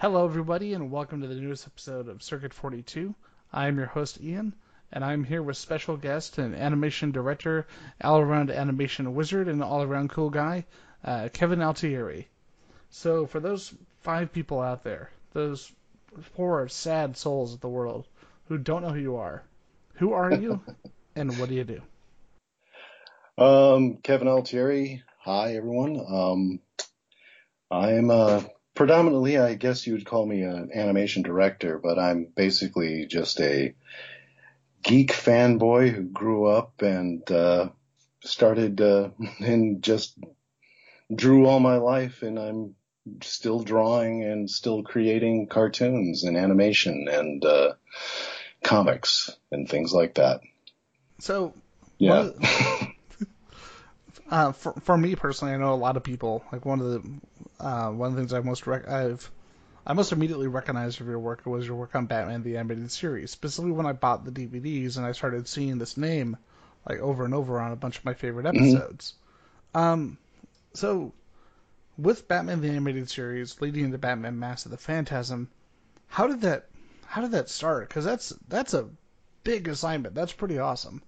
Hello, everybody, and welcome to the newest episode of Circuit 42. I am your host, Ian, and I'm here with special guest and animation director, all around animation wizard, and all around cool guy, uh, Kevin Altieri. So, for those five people out there, those poor, sad souls of the world who don't know who you are, who are you, and what do you do? Um, Kevin Altieri. Hi, everyone. Um, I am uh, predominantly, I guess you would call me an animation director, but I'm basically just a geek fanboy who grew up and uh, started uh, and just drew all my life, and I'm still drawing and still creating cartoons and animation and uh, comics and things like that. So, Yeah. uh, for for me personally, I know a lot of people. Like one of the uh, one of the things I most rec- I've I most immediately recognized of your work was your work on Batman the Animated Series. Specifically, when I bought the DVDs and I started seeing this name like over and over on a bunch of my favorite episodes. Um, so with Batman the Animated Series leading into Batman Mask of the Phantasm, how did that how did that start? Because that's that's a big assignment. That's pretty awesome.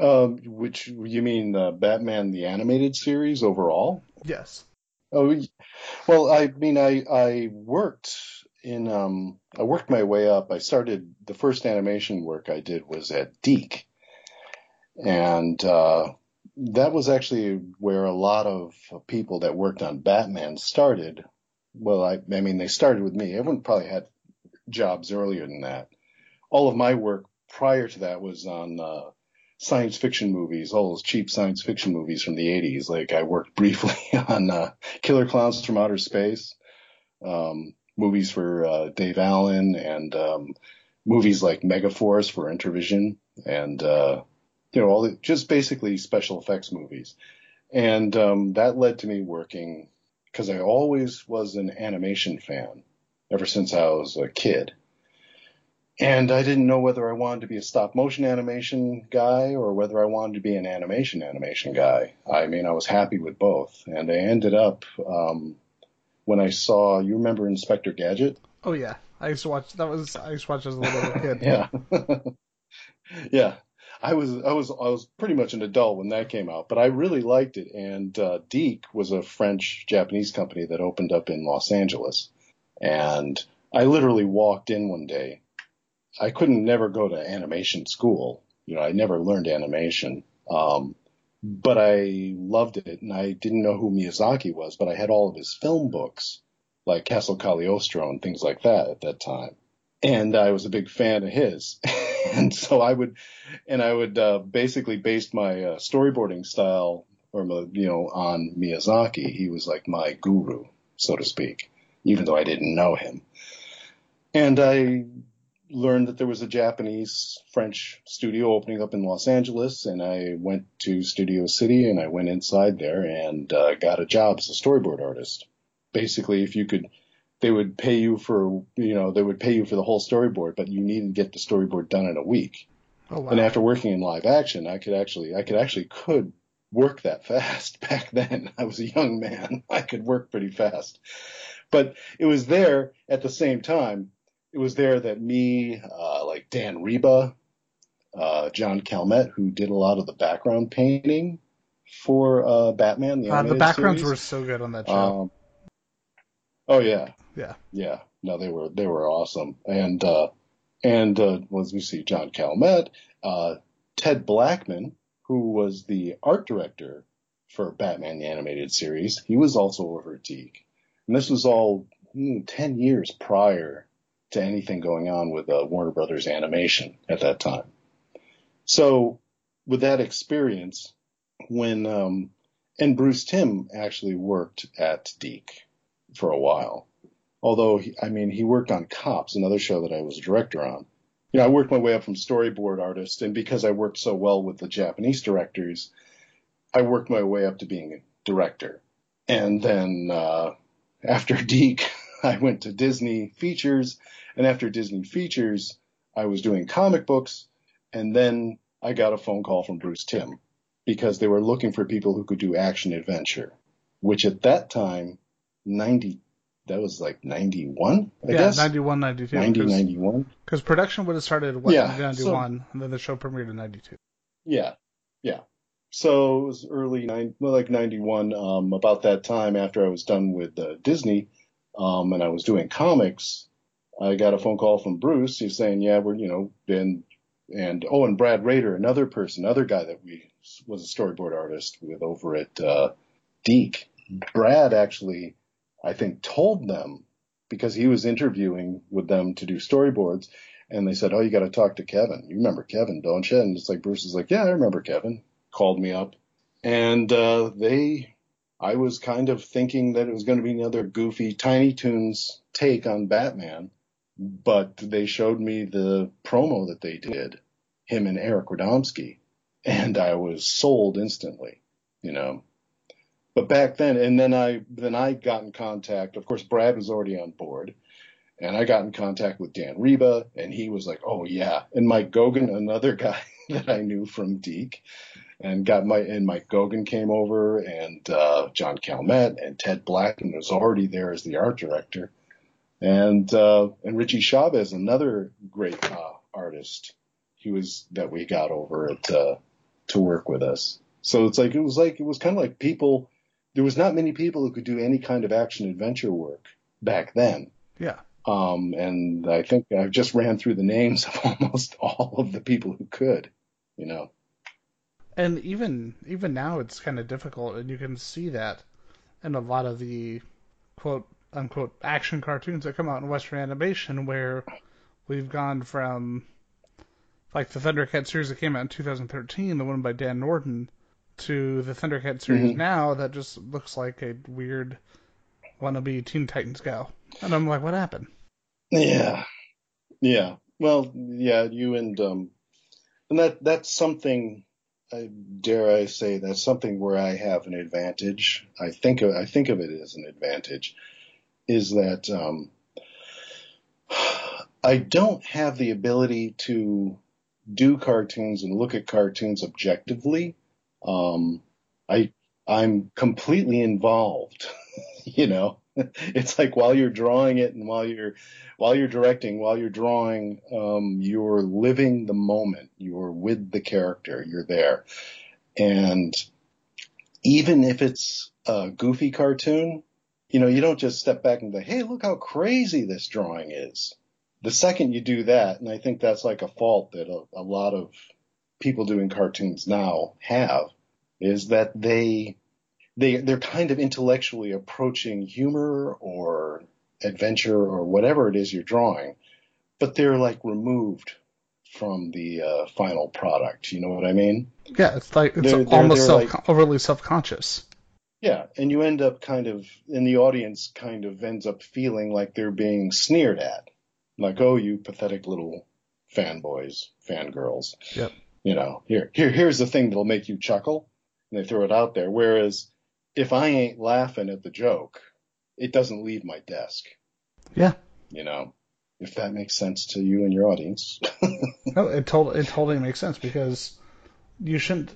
Um, which you mean uh, Batman the animated series overall? Yes. Oh, well, I mean, I I worked in um I worked my way up. I started the first animation work I did was at DiC, and uh, that was actually where a lot of people that worked on Batman started. Well, I I mean, they started with me. Everyone probably had jobs earlier than that. All of my work prior to that was on uh, science fiction movies, all those cheap science fiction movies from the 80s. Like I worked briefly on uh, Killer Clowns from Outer Space, um, movies for uh, Dave Allen, and um, movies like Megaforce for Intervision, and uh, you know all the, just basically special effects movies. And um, that led to me working because I always was an animation fan ever since I was a kid. And I didn't know whether I wanted to be a stop motion animation guy or whether I wanted to be an animation animation guy. I mean, I was happy with both. And I ended up, um, when I saw, you remember Inspector Gadget? Oh yeah, I used to watch. That was I used to watch as a little kid. Yeah. yeah. I was, I was, I was pretty much an adult when that came out, but I really liked it. And, uh, DiC was a French Japanese company that opened up in Los Angeles. And I literally walked in one day I couldn't never go to animation school. You know, I never learned animation. Um, but I loved it and I didn't know who Miyazaki was, but I had all of his film books, like Castle Cagliostro and things like that at that time. And I was a big fan of his. and so I would, and I would, uh, basically base my uh, storyboarding style or, you know, on Miyazaki. He was like my guru, so to speak, even though I didn't know him. And I learned that there was a Japanese French studio opening up in Los Angeles, and I went to Studio City and I went inside there and uh, got a job as a storyboard artist. Basically, if you could, they would pay you for, you know, they would pay you for the whole storyboard, but you needed to get the storyboard done in a week. Oh wow. And after working in live action, I could actually, I could actually could work that fast back then. I was a young man. I could work pretty fast, but it was there at the same time it was there that me, uh, like Dan Riba, uh, John Calmette, who did a lot of the background painting for uh, Batman. The, Uh, the backgrounds series. were so good on that show. Um, oh yeah, yeah. yeah. No, they were they were awesome. And uh, and uh, let me see, John Calmette, uh, Ted Blackman, who was the art director for Batman the Animated Series, he was also over at DiC. And this was all hmm, ten years prior to anything going on with uh, Warner Brothers Animation at that time. So with that experience, when um, and Bruce Timm actually worked at DiC for a while. Although he, I mean, he worked on Cops, another show that I was a director on. You know, I worked my way up from storyboard artist, and because I worked so well with the Japanese directors, I worked my way up to being a director. And then uh, after DiC, I went to Disney Features, and after Disney Features, I was doing comic books, and then I got a phone call from Bruce Timm because they were looking for people who could do action adventure, which at that time, 90 that was like 91, I yeah, guess. 91, 92. 90, 91. Because production would have started what, Yeah, in 91, so- and then the show premiered in 92. Yeah, yeah. So it was early nine, well, like '91. Um, about that time, after I was done with uh, Disney, um, and I was doing comics, I got a phone call from Bruce. He's saying, "Yeah, we're, you know, been and oh, and Brad Rader, another person, another guy that we was a storyboard artist with over at uh, DiC. Brad actually, I think, told them because he was interviewing with them to do storyboards." And they said, "Oh, you got to talk to Kevin. You remember Kevin, don't you?" And it's like Bruce is like, "Yeah, I remember Kevin." Called me up, and uh, they, I was kind of thinking that it was going to be another goofy Tiny Toons take on Batman, but they showed me the promo that they did, him and Eric Radomski, and I was sold instantly, you know. But back then, and then I then I got in contact. Of course, Brad was already on board. And I got in contact with Dan Riba, and he was like, "Oh yeah." And Mike Goguen, another guy that I knew from DiC, and got my and Mike Goguen came over, and uh, John Calmette and Ted Blackman was already there as the art director, and uh, and Richie Chavez, another great uh, artist, he was that we got over at uh, to work with us. So it's like it was like it was kind of like people. There was not many people who could do any kind of action adventure work back then. Yeah. Um, and I think I've just ran through the names of almost all of the people who could, you know. And even even now, it's kind of difficult, and you can see that in a lot of the quote unquote action cartoons that come out in Western animation, where we've gone from like the Thundercat series that came out in 2013, the one by Dan Norton, to the Thundercat series Mhm. now that just looks like a weird wannabe Teen Titans Go. And I'm like, what happened? Yeah, yeah. Well, yeah. You and um, and that that's something. I, dare I say that's something where I have an advantage. I think of, I think of it as an advantage, is that um, I don't have the ability to do cartoons and look at cartoons objectively. Um, I I'm completely involved. you know, it's like while you're drawing it and while you're while you're directing, while you're drawing, um, you're living the moment. You're with the character. You're there. And even if it's a goofy cartoon, you know, you don't just step back and say, Hey, look how crazy this drawing is. The second you do that, and I think that's like a fault that a, a lot of people doing cartoons now have, is that they, they, they're kind of intellectually approaching humor or adventure or whatever it is you're drawing, but they're like removed from the uh, final product. You know what I mean? Yeah, it's like it's They're- they're- almost they're self, like- overly self-conscious. Yeah, and you end up kind of, and the audience kind of ends up feeling like they're being sneered at. Like, oh, you pathetic little fanboys, fangirls. Yep. You know, here, here, here's the thing that'll make you chuckle. And they throw it out there. Whereas if I ain't laughing at the joke, it doesn't leave my desk. Yeah. You know, if that makes sense to you and your audience. No, it totally it totally makes sense because you shouldn't.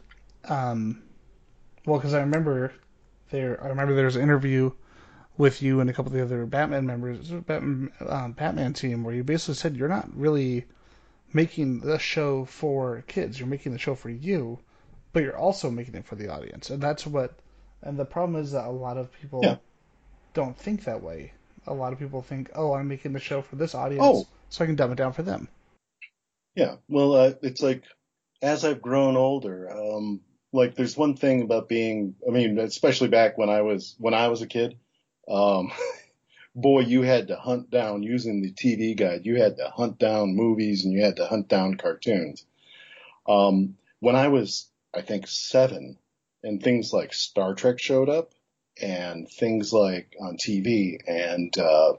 Um, well, because I remember there, I remember there was an interview with you and a couple of the other Batman members, Batman, um, Batman team, where you basically said you're not really making the show for kids. You're making the show for you, but you're also making it for the audience, and that's what. And the problem is that a lot of people Yeah. don't think that way. A lot of people think, "Oh, I'm making the show for this audience, Oh. so I can dumb it down for them." Yeah, well, uh, it's like as I've grown older, um, like there's one thing about being, I mean, especially back when I was when I was a kid, um, boy, you had to hunt down using the TV guide. You had to hunt down movies and you had to hunt down cartoons. Um, when I was, I think seven, and things like Star Trek showed up, and things like on TV and uh,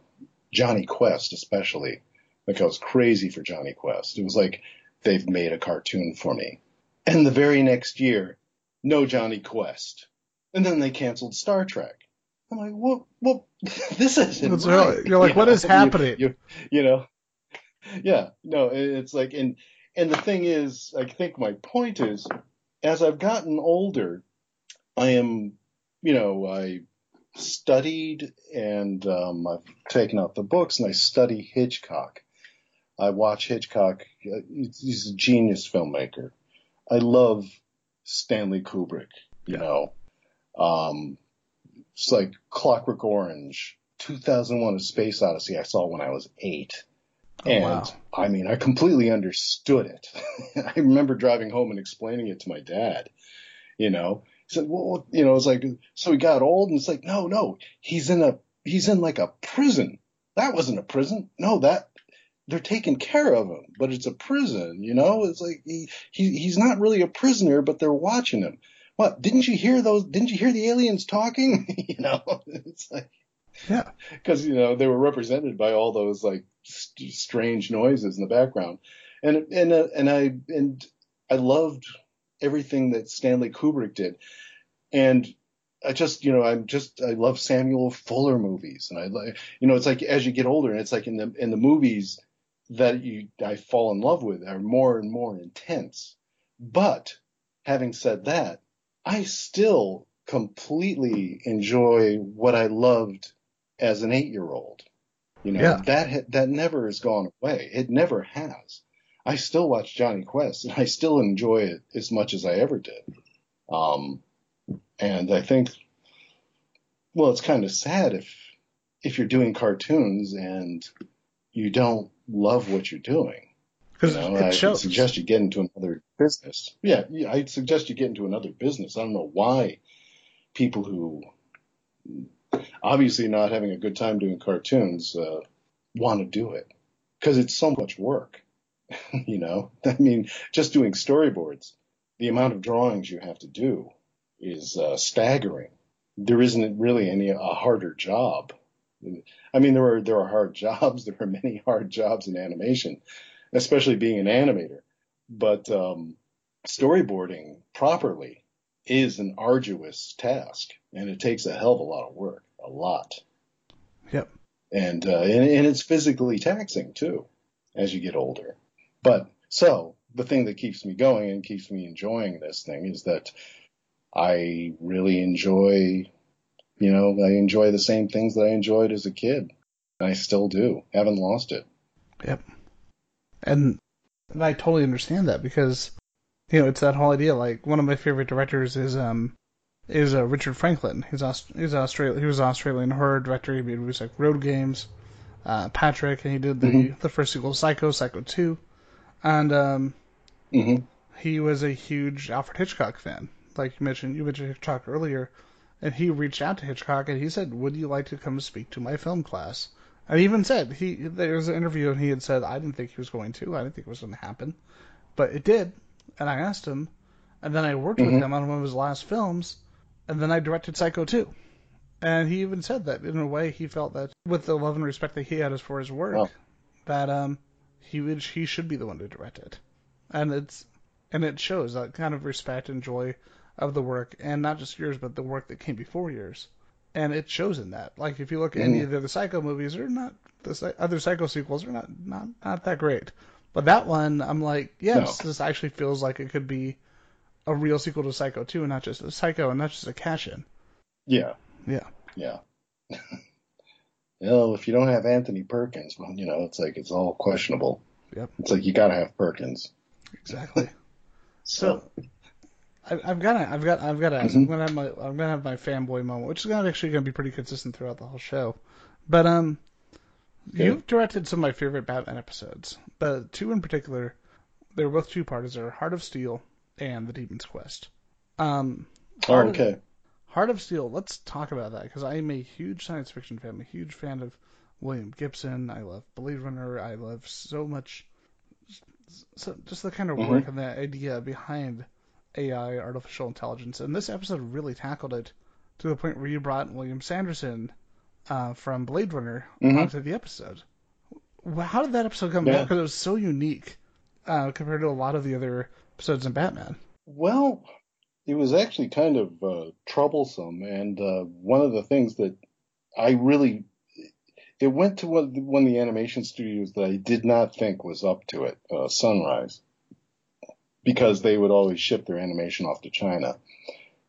Jonny Quest especially. Like I was crazy for Jonny Quest. It was like they've made a cartoon for me. And the very next year, no Jonny Quest. And then they canceled Star Trek. I'm like, well, well, this isn't right. you're like, You what is you- happening? You, you know, yeah, no, it's like, and and the thing is, I think my point is, as I've gotten older, I am, you know, I studied and um, I've taken out the books and I study Hitchcock. I watch Hitchcock. He's a genius filmmaker. I love Stanley Kubrick. You know, um, it's like Clockwork Orange, 2001: A Space Odyssey. I saw when I was eight. Oh, and wow. I mean, I completely understood it. I remember driving home and explaining it to my dad. You know, he said, "Well, you know, it's like so he got old, and it's like, no, no, he's in a he's in like a prison. That wasn't a prison. No, that they're taking care of him, but it's a prison. You know, it's like he, he he's not really a prisoner, but they're watching him. What didn't you hear those? Didn't you hear the aliens talking? you know, it's like yeah, because you know they were represented by all those like st- strange noises in the background, and and uh, and I and I loved everything that Stanley Kubrick did, and I just, you know, I'm just, I love Samuel Fuller movies, and I, like, you know, it's like as you get older, and it's like in the in the movies that you I fall in love with are more and more intense. But having said that, I still completely enjoy what I loved as an eight year old. You know, yeah. that, that never has gone away. It never has. I still watch Jonny Quest and I still enjoy it as much as I ever did. Um, and I think, well, it's kind of sad if, if you're doing cartoons and you don't love what you're doing. Because you know, I suggest you get into another business. Yeah, yeah, I suggest you get into another business. I don't know why people who obviously not having a good time doing cartoons uh, want to do it because it's so much work. you know, I mean, just doing storyboards, the amount of drawings you have to do is uh, staggering. There isn't really any a harder job. I mean, there are there are hard jobs. There are many hard jobs in animation, especially being an animator. But um, storyboarding properly is an arduous task, and it takes a hell of a lot of work a lot. Yep. And, uh, and, and it's physically taxing too as you get older. But so the thing that keeps me going and keeps me enjoying this thing is that I really enjoy, you know, I enjoy the same things that I enjoyed as a kid. I still do. Haven't lost it. Yep. And, and I totally understand that because, you know, it's that whole idea. Like one of my favorite directors is um is uh, Richard Franklin. He's Aust- he's Australian. He was Australian horror director. He made movies like Roadgames, uh, Patrick, and he did the mm-hmm. the first sequel, Psycho, Psycho Two, and um, mm-hmm. he was a huge Alfred Hitchcock fan. Like you mentioned, you mentioned Hitchcock earlier, and he reached out to Hitchcock and he said, "Would you like to come speak to my film class?" And he even said he there was an interview and he had said, "I didn't think he was going to. I didn't think it was going to happen, but it did." And I asked him, and then I worked mm-hmm. with him on one of his last films and then I directed Psycho 2. And he even said that in a way he felt that with the love and respect that he had for his work, oh. that um he would he should be the one to direct it, and it's and it shows that kind of respect and joy of the work, and not just yours, but the work that came before yours, and it shows in that. Like if you look at mm. any of the other Psycho movies, they're not the other Psycho sequels are not not not that great, but that one I'm like, yes, no. this actually feels like it could be a real sequel to Psycho 2 and not just a Psycho and not just a cash in. Yeah. Yeah. Yeah. you know, if you don't have Anthony Perkins, well, you know, it's like it's all questionable. Yep. It's like you gotta have Perkins. Exactly. so, I, have got to, I've got, I've got to ask. Mm-hmm. I'm gonna have my, I'm gonna have my fanboy moment, which is gonna actually gonna be pretty consistent throughout the whole show. But um, okay. you've directed some of my favorite Batman episodes, but two in particular. they're both two parts. They're Heart of Steel and The Demon's Quest. Um, oh, okay. Of, Heart of Steel. Let's talk about that because I am a huge science fiction fan. I'm a huge fan of William Gibson. I love Blade Runner. I love so much, so just the kind of work mm-hmm. and the idea behind AI, artificial intelligence. And this episode really tackled it to the point where you brought William Sanderson uh, from Blade Runner mm-hmm. onto the episode. How did that episode come yeah. about? Because it was so unique uh, compared to a lot of the other episodes in Batman? Well, it was actually kind of uh, troublesome, and uh, one of the things that I really it went to one, of the animation studios that I did not think was up to it, uh, Sunrise, because they would always ship their animation off to China.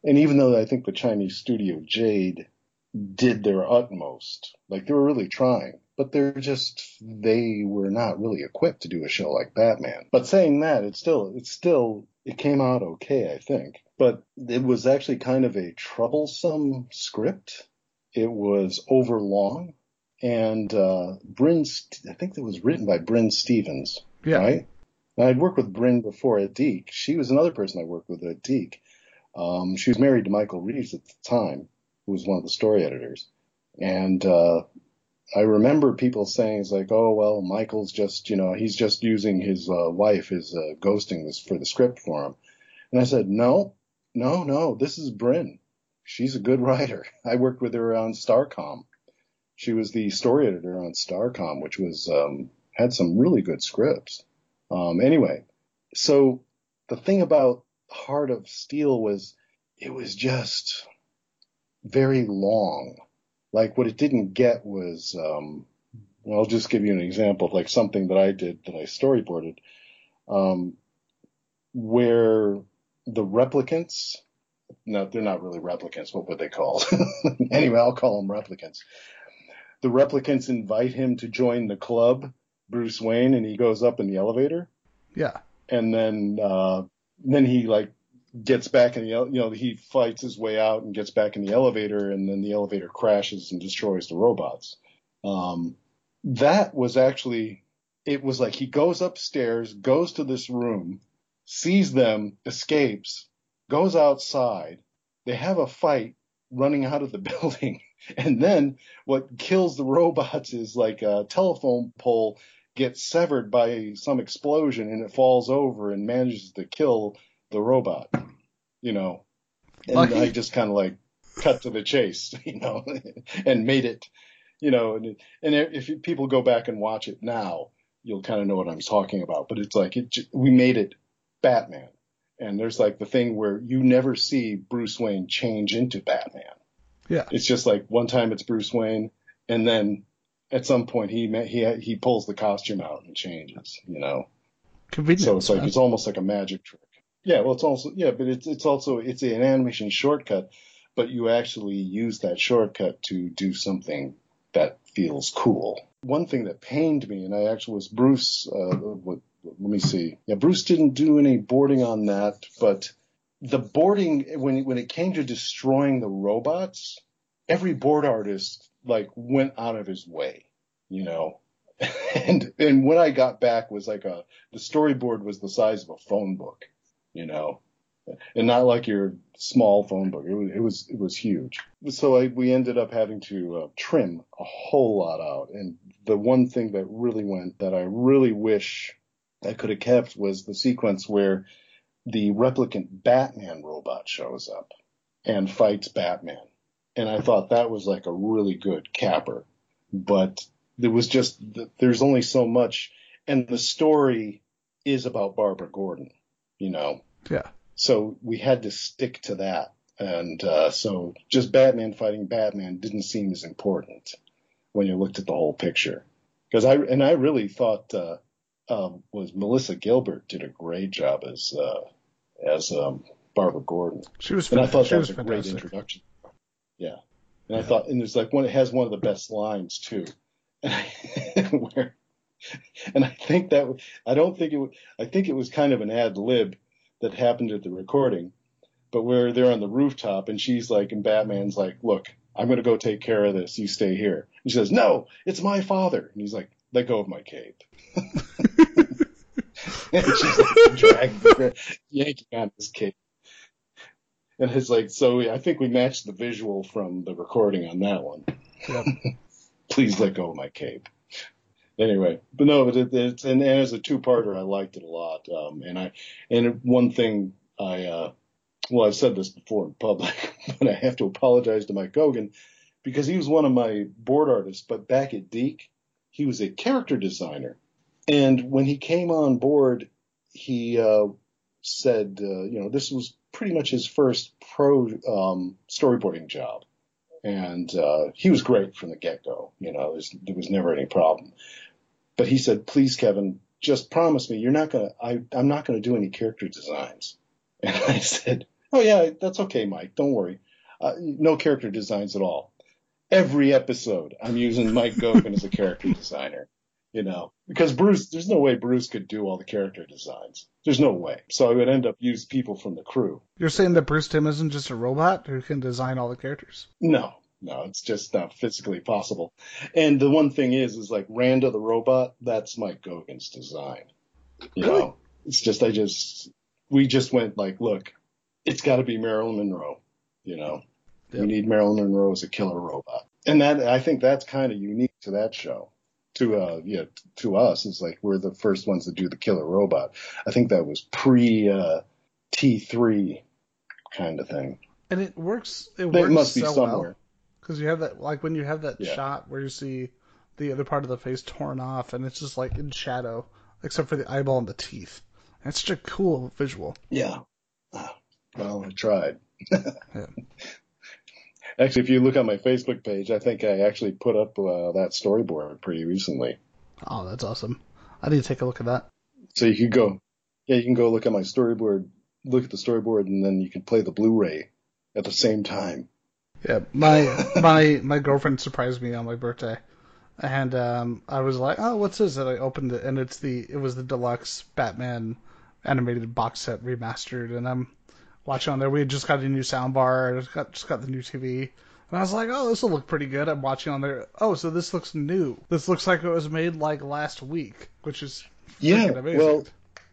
And even though I think the Chinese studio Jade did their utmost. Like they were really trying, but they're just, they were not really equipped to do a show like Batman. But saying that, it's still, it's still, it came out okay, I think. But it was actually kind of a troublesome script. It was overlong and, uh, Brynne, I think it was written by Brynne Stephens, Yeah. Right? And I'd worked with Brynne before at DiC. She was another person I worked with at DiC. Um, she was married to Michael Reaves at the time who was one of the story editors. And, uh, I remember people saying it's like, oh, well, Michael's just, you know, he's just using his, uh, wife as, uh, ghosting this for the script for him. And I said, no, no, no, this is Brynne. She's a good writer. I worked with her on Starcom. She was the story editor on Starcom, which was, um, had some really good scripts. Um, anyway, so the thing about Heart of Steel was it was just, very long. Like what it didn't get was, um, well, I'll just give you an example of like something that I did that I storyboarded, um, where the replicants, no, they're not really replicants. What were they called? anyway, I'll call them replicants. The replicants invite him to join the club, Bruce Wayne, and he goes up in the elevator. Yeah. And then, uh, then he like gets back in the, you know, he fights his way out and gets back in the elevator and then the elevator crashes and destroys the robots. Um, that was actually, it was like he goes upstairs, goes to this room, sees them, escapes, goes outside. They have a fight running out of the building. And then what kills the robots is like a telephone pole gets severed by some explosion and it falls over and manages to kill the robot, you know. And Lucky. I just kind of like cut to the chase, you know, and made it, you know, and, and if people go back and watch it now, you'll kind of know what I'm talking about. But it's like, it, we made it Batman. And there's like the thing where you never see Bruce Wayne change into Batman. Yeah. It's just like one time it's Bruce Wayne and then at some point he he he pulls the costume out and changes, you know. Convenient. So it's like man. it's almost like a magic trick. Yeah, well, it's also yeah, but it's it's also it's an animation shortcut, but you actually use that shortcut to do something that feels cool. One thing that pained me, and I actually was Bruce. Uh, let me see. Yeah, Bruce didn't do any boarding on that, but the boarding when when it came to destroying the robots, every board artist like went out of his way, you know. And and when I got back was like a the storyboard was the size of a phone book, you know, and not like your small phone book. It was it was it was huge. So I, we ended up having to uh, trim a whole lot out. And the one thing that really went that I really wish I could have kept was the sequence where the replicant Batman robot shows up and fights Batman. And I thought that was like a really good capper, but there was just, there's only so much and the story is about Barbara Gordon, you know? Yeah. So we had to stick to that. And, uh, so just Batman fighting Batman didn't seem as important when you looked at the whole picture. Cause I, and I really thought, uh, um, was Melissa Gilbert did a great job as, uh, as, um, Barbara Gordon. She was. And I thought that was was a great introduction. Yeah. And I thought, and there's like one, it has one of the best lines too. And I, where, and I think that, I don't think it, I think it was kind of an ad lib that happened at the recording, but where they're on the rooftop and she's like, and Batman's like, look, I'm going to go take care of this. You stay here. And she says, no, it's my father. And he's like, let go of my cape. and she's like dragging, yanking on his cape. And it's like, so I think we matched the visual from the recording on that one. Yep. Please let go of my cape. Anyway, but no, but it, it's, and, and as a two-parter, I liked it a lot. Um, and I, and one thing I, uh, well, I've said this before in public, but I have to apologize to Mike Goguen because he was one of my board artists, but back at DiC, he was a character designer. And when he came on board, he, uh, said, uh, you know, this was pretty much his first pro um, storyboarding job, and uh, he was great from the get go. You know, there was never any problem. But he said, "Please, Kevin, just promise me you're not gonna. I, I'm not gonna do any character designs." And I said, "Oh yeah, that's okay, Mike. Don't worry. Uh, no character designs at all." Every episode I'm using Mike Goguen as a character designer. You know, because Bruce, there's no way Bruce could do all the character designs. There's no way. So I would end up use people from the crew. You're saying that Bruce Timm isn't just a robot who can design all the characters? No, no, it's just not physically possible. And the one thing is, is like Randa the robot, that's Mike Goguen's design. You Really? know, it's just, I just, we just went like, look, it's got to be Marilyn Monroe. You know, Yep. we need Marilyn Monroe as a killer robot. And that, I think that's kind of unique to that show. To, uh, yeah, to us, it's like we're the first ones to do the killer robot. I think that was pre, uh, T3 kind of thing. And it works. It works must be so somewhere. well because you have that like when you have that Yeah. shot where you see the other part of the face torn off and it's just like in shadow, except for the eyeball and the teeth. And it's such a cool visual. Yeah. Ah, Well, I tried. Yeah. Actually, if you look on my Facebook page, I think I actually put up uh, that storyboard pretty recently. Oh, that's awesome. I need to take a look at that. So you can go, yeah, you can go look at my storyboard, look at the storyboard, and then you can play the Blu-ray at the same time. Yeah, my my my girlfriend surprised me on my birthday, and um, I was like, "Oh, what's this?" And I opened it, and it's the it was the deluxe Batman animated box set remastered, and I'm watching on there. We had just got a new soundbar, just got just got the new TV, and I was like, "Oh, this will look pretty good." I'm watching on there. Oh, so this looks new. This looks like it was made like last week, which is Yeah, amazing. well,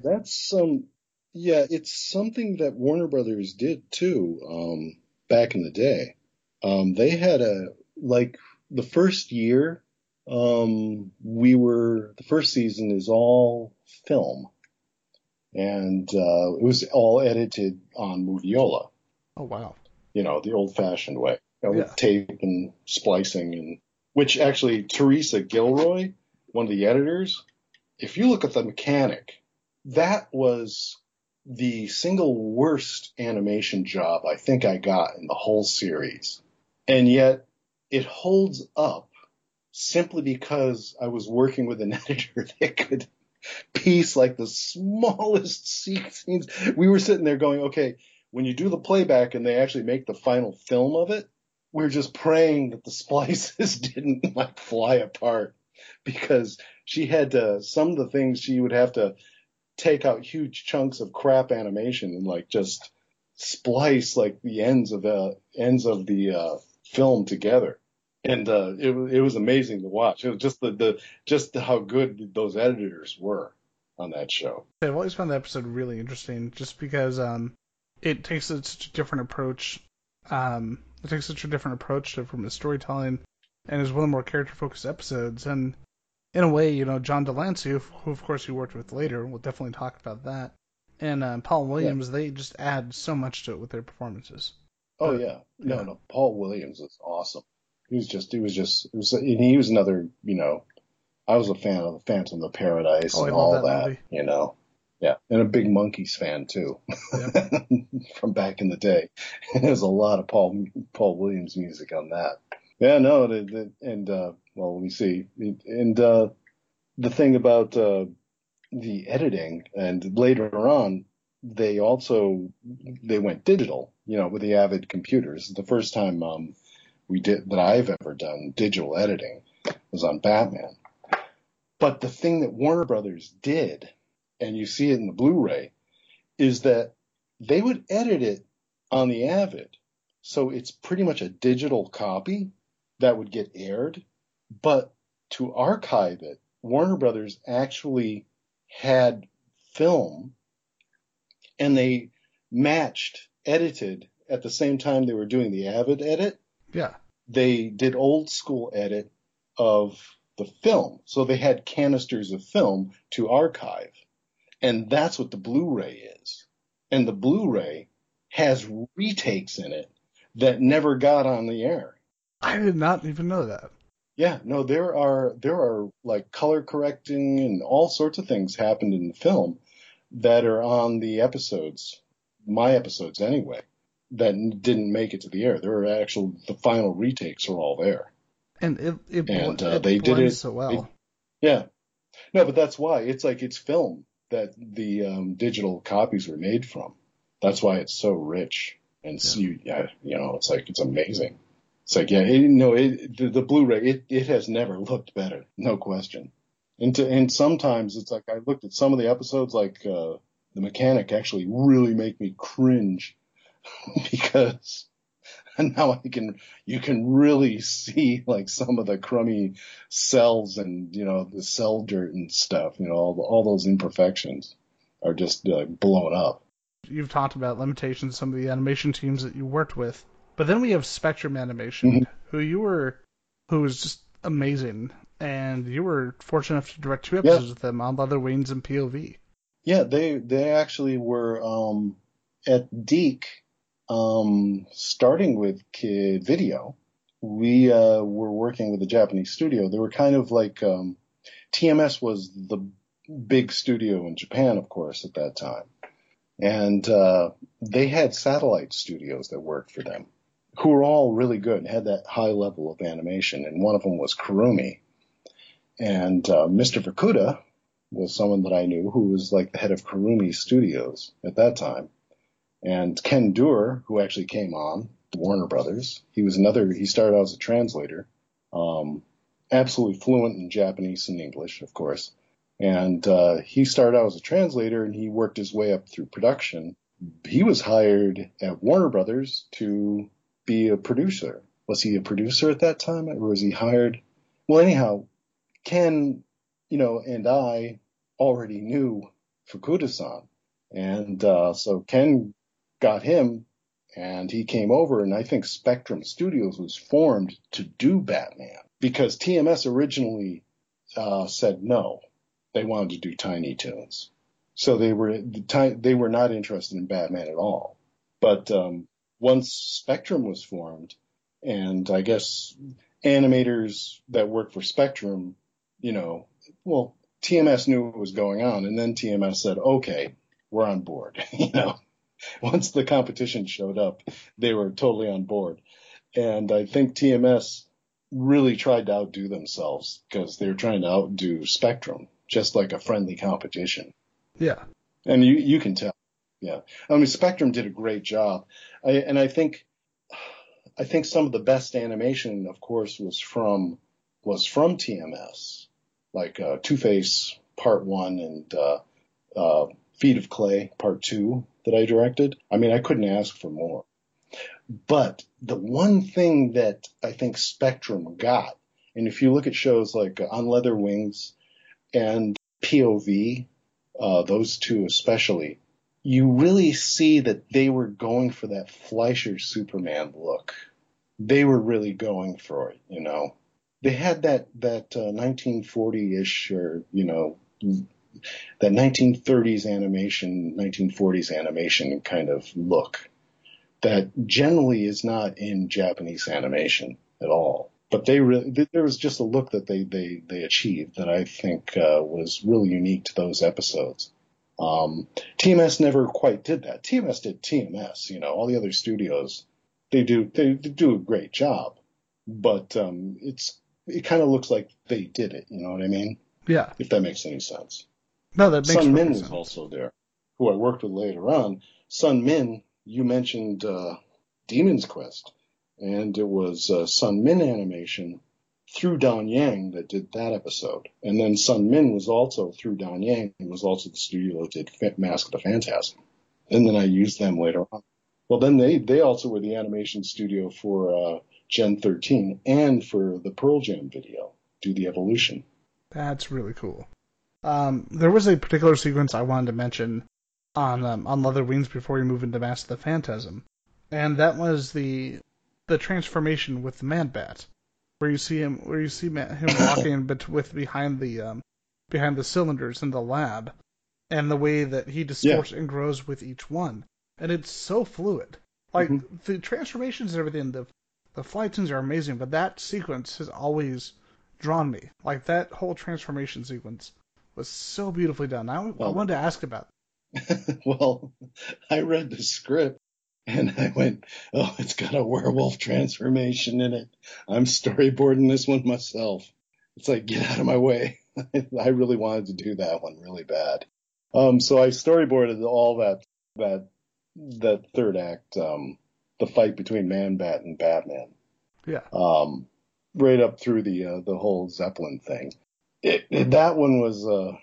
that's some, yeah, it's something that Warner Brothers did too, um, back in the day. Um, they had a, like, the first year, um, we were, the first season is all film. And, uh, it was all edited on Moviola, oh wow, you know, the old fashioned way, you know, Yeah. with tape and splicing and, which actually Teresa Gilroy, one of the editors, if you look at the mechanic, that was the single worst animation job I think I got in the whole series. And yet it holds up simply because I was working with an editor that could piece like the smallest scenes. We were sitting there going, okay, when you do the playback and they actually make the final film of it, we're just praying that the splices didn't like fly apart because she had to, some of the things she would have to take out huge chunks of crap animation and like just splice like the ends of the ends of the uh, film together. And uh, it was it was amazing to watch. It was just the, the just how good those editors were on that show. I've always found the episode really interesting just because um, it takes a, such a different approach. Um, it takes such a different approach to from the storytelling, and is one of the more character focused episodes. And in a way, you know, John de Lancie, who, who of course you worked with later, we'll definitely talk about that. And um, Paul Williams, they just add so much to it with their performances. Oh Uh, yeah, no, yeah. no. Paul Williams is awesome. He was just, he was just, it was, and he was another, you know, I was a fan of the Phantom of Paradise Oh, and all that that, you know. Yeah, and a big Monkees fan too, from back in the day. There's a lot of Paul Paul Williams music on that. Yeah, no, the, the, and uh, well, let me see, and uh, the thing about uh, the editing, and later on, they also they went digital, you know, with the Avid computers. The first time um, we did that I've ever done digital editing was on Batman. But the thing that Warner Brothers did, and you see it in the Blu-ray, is that they would edit it on the Avid, so it's pretty much a digital copy that would get aired. But to archive it, Warner Brothers actually had film and they matched, edited at the same time they were doing the Avid edit. Yeah, They did old school edit of the film. So they had canisters of film to archive. And that's what the Blu-ray is. And the Blu-ray has retakes in it that never got on the air. I did not even know that. Yeah, no, there are there are like color correcting and all sorts of things happened in the film that are on the episodes, my episodes anyway, that didn't make it to the air. There are actual the final retakes are all there. And it it, bl- And, uh, it they did it- so well. Yeah, no, but that's why it's like it's film that the um, digital copies were made from. That's why it's so rich and Yeah. you, yeah, you know, it's like it's amazing. It's like, yeah, it, no, it, the, the Blu-ray, it, it has never looked better, no question. And to, and sometimes it's like I looked at some of the episodes, like uh, the mechanic actually really make me cringe because now I can you can really see like some of the crummy cells and you know the cell dirt and stuff. You know all, all those imperfections are just uh, blown up. You've talked about limitations, some of the animation teams that you worked with, but then we have Spectrum Animation, mm-hmm. who you were, who was just amazing, and you were fortunate enough to direct two episodes yeah. with them on Leather Wings and POV. Yeah, they they actually were um, at DiC um, starting with Kid Video, we uh, were working with a Japanese studio. They were kind of like um, TMS was the big studio in Japan, of course, at that time, and uh, they had satellite studios that worked for them, who were all really good and had that high level of animation. And one of them was Kurumi, and uh, Mr. Fukuda was someone that I knew who was like the head of Kurumi Studios at that time and Ken Duer, who actually came on Warner Brothers, he was another. He started out as a translator, um, absolutely fluent in Japanese and English, of course. And uh, he started out as a translator, and he worked his way up through production. He was hired at Warner Brothers to be a producer. Was he a producer at that time, or was he hired? Well, anyhow, Ken, you know, and I already knew Fukuda-san, and uh, so Ken got him and he came over and I think Spectrum Studios was formed to do Batman because TMS originally uh, said no. They wanted to do Tiny Toons. So they were they were not interested in Batman at all. But um, once Spectrum was formed, and I guess animators that work for Spectrum, you know, well, TMS knew what was going on, and then TMS said, "Okay, we're on board," you know. once the competition showed up, they were totally on board. And I think TMS really tried to outdo themselves because they were trying to outdo Spectrum, just like a friendly competition. Yeah. And you, you can tell. Yeah. I mean, Spectrum did a great job. I, and I think, I think some of the best animation, of course, was from, was from TMS, like, uh, Two Face Part One and, uh, uh, Feet of Clay Part Two that I directed. I mean, I couldn't ask for more. But the one thing that I think Spectrum got, and if you look at shows like uh, On Leather Wings and POV, uh, those two especially, you really see that they were going for that Fleischer Superman look. They were really going for it, you know. They had that that uh, 1940-ish or you know that 1930s animation, 1940s animation kind of look that generally is not in Japanese animation at all. But they really, there was just a look that they, they, they achieved that I think uh, was really unique to those episodes. Um, TMS never quite did that. TMS did TMS, you know, all the other studios, they do, they, they do a great job, but, um, it's, it kind of looks like they did it, you know what I mean? Yeah. If that makes any sense. No, that makes Sun Min was also there, who I worked with later on. Sun Min, you mentioned uh, Demon's Quest, and it was uh, Sun Min Animation through Dong Yang that did that episode, and then Sun Min was also through Dong Yang and was also the studio that did Mask of the Phantasm, and then I used them later on. Well, then they they also were the animation studio for uh, Gen 13 and for the Pearl Jam video, Do the Evolution. That's really cool. Um, there was a particular sequence I wanted to mention on um, on Leather Wings before we move into Mask of the Phantasm, and that was the the transformation with the Man Bat, where you see him where you see him walking bet- with behind the um, behind the cylinders in the lab, and the way that he distorts yeah. and grows with each one, and it's so fluid. Like mm-hmm. the transformations and everything, the the flight scenes are amazing, but that sequence has always drawn me. Like that whole transformation sequence was so beautifully done. I, well, I wanted to ask about. well, I read the script and I went, "Oh, it's got a werewolf transformation in it. I'm storyboarding this one myself." It's like, get out of my way. I really wanted to do that one really bad. Um, so I storyboarded all that that that third act, um, the fight between Man Bat and Batman. Yeah. Um, right up through the uh, the whole Zeppelin thing. It, it, that one was uh,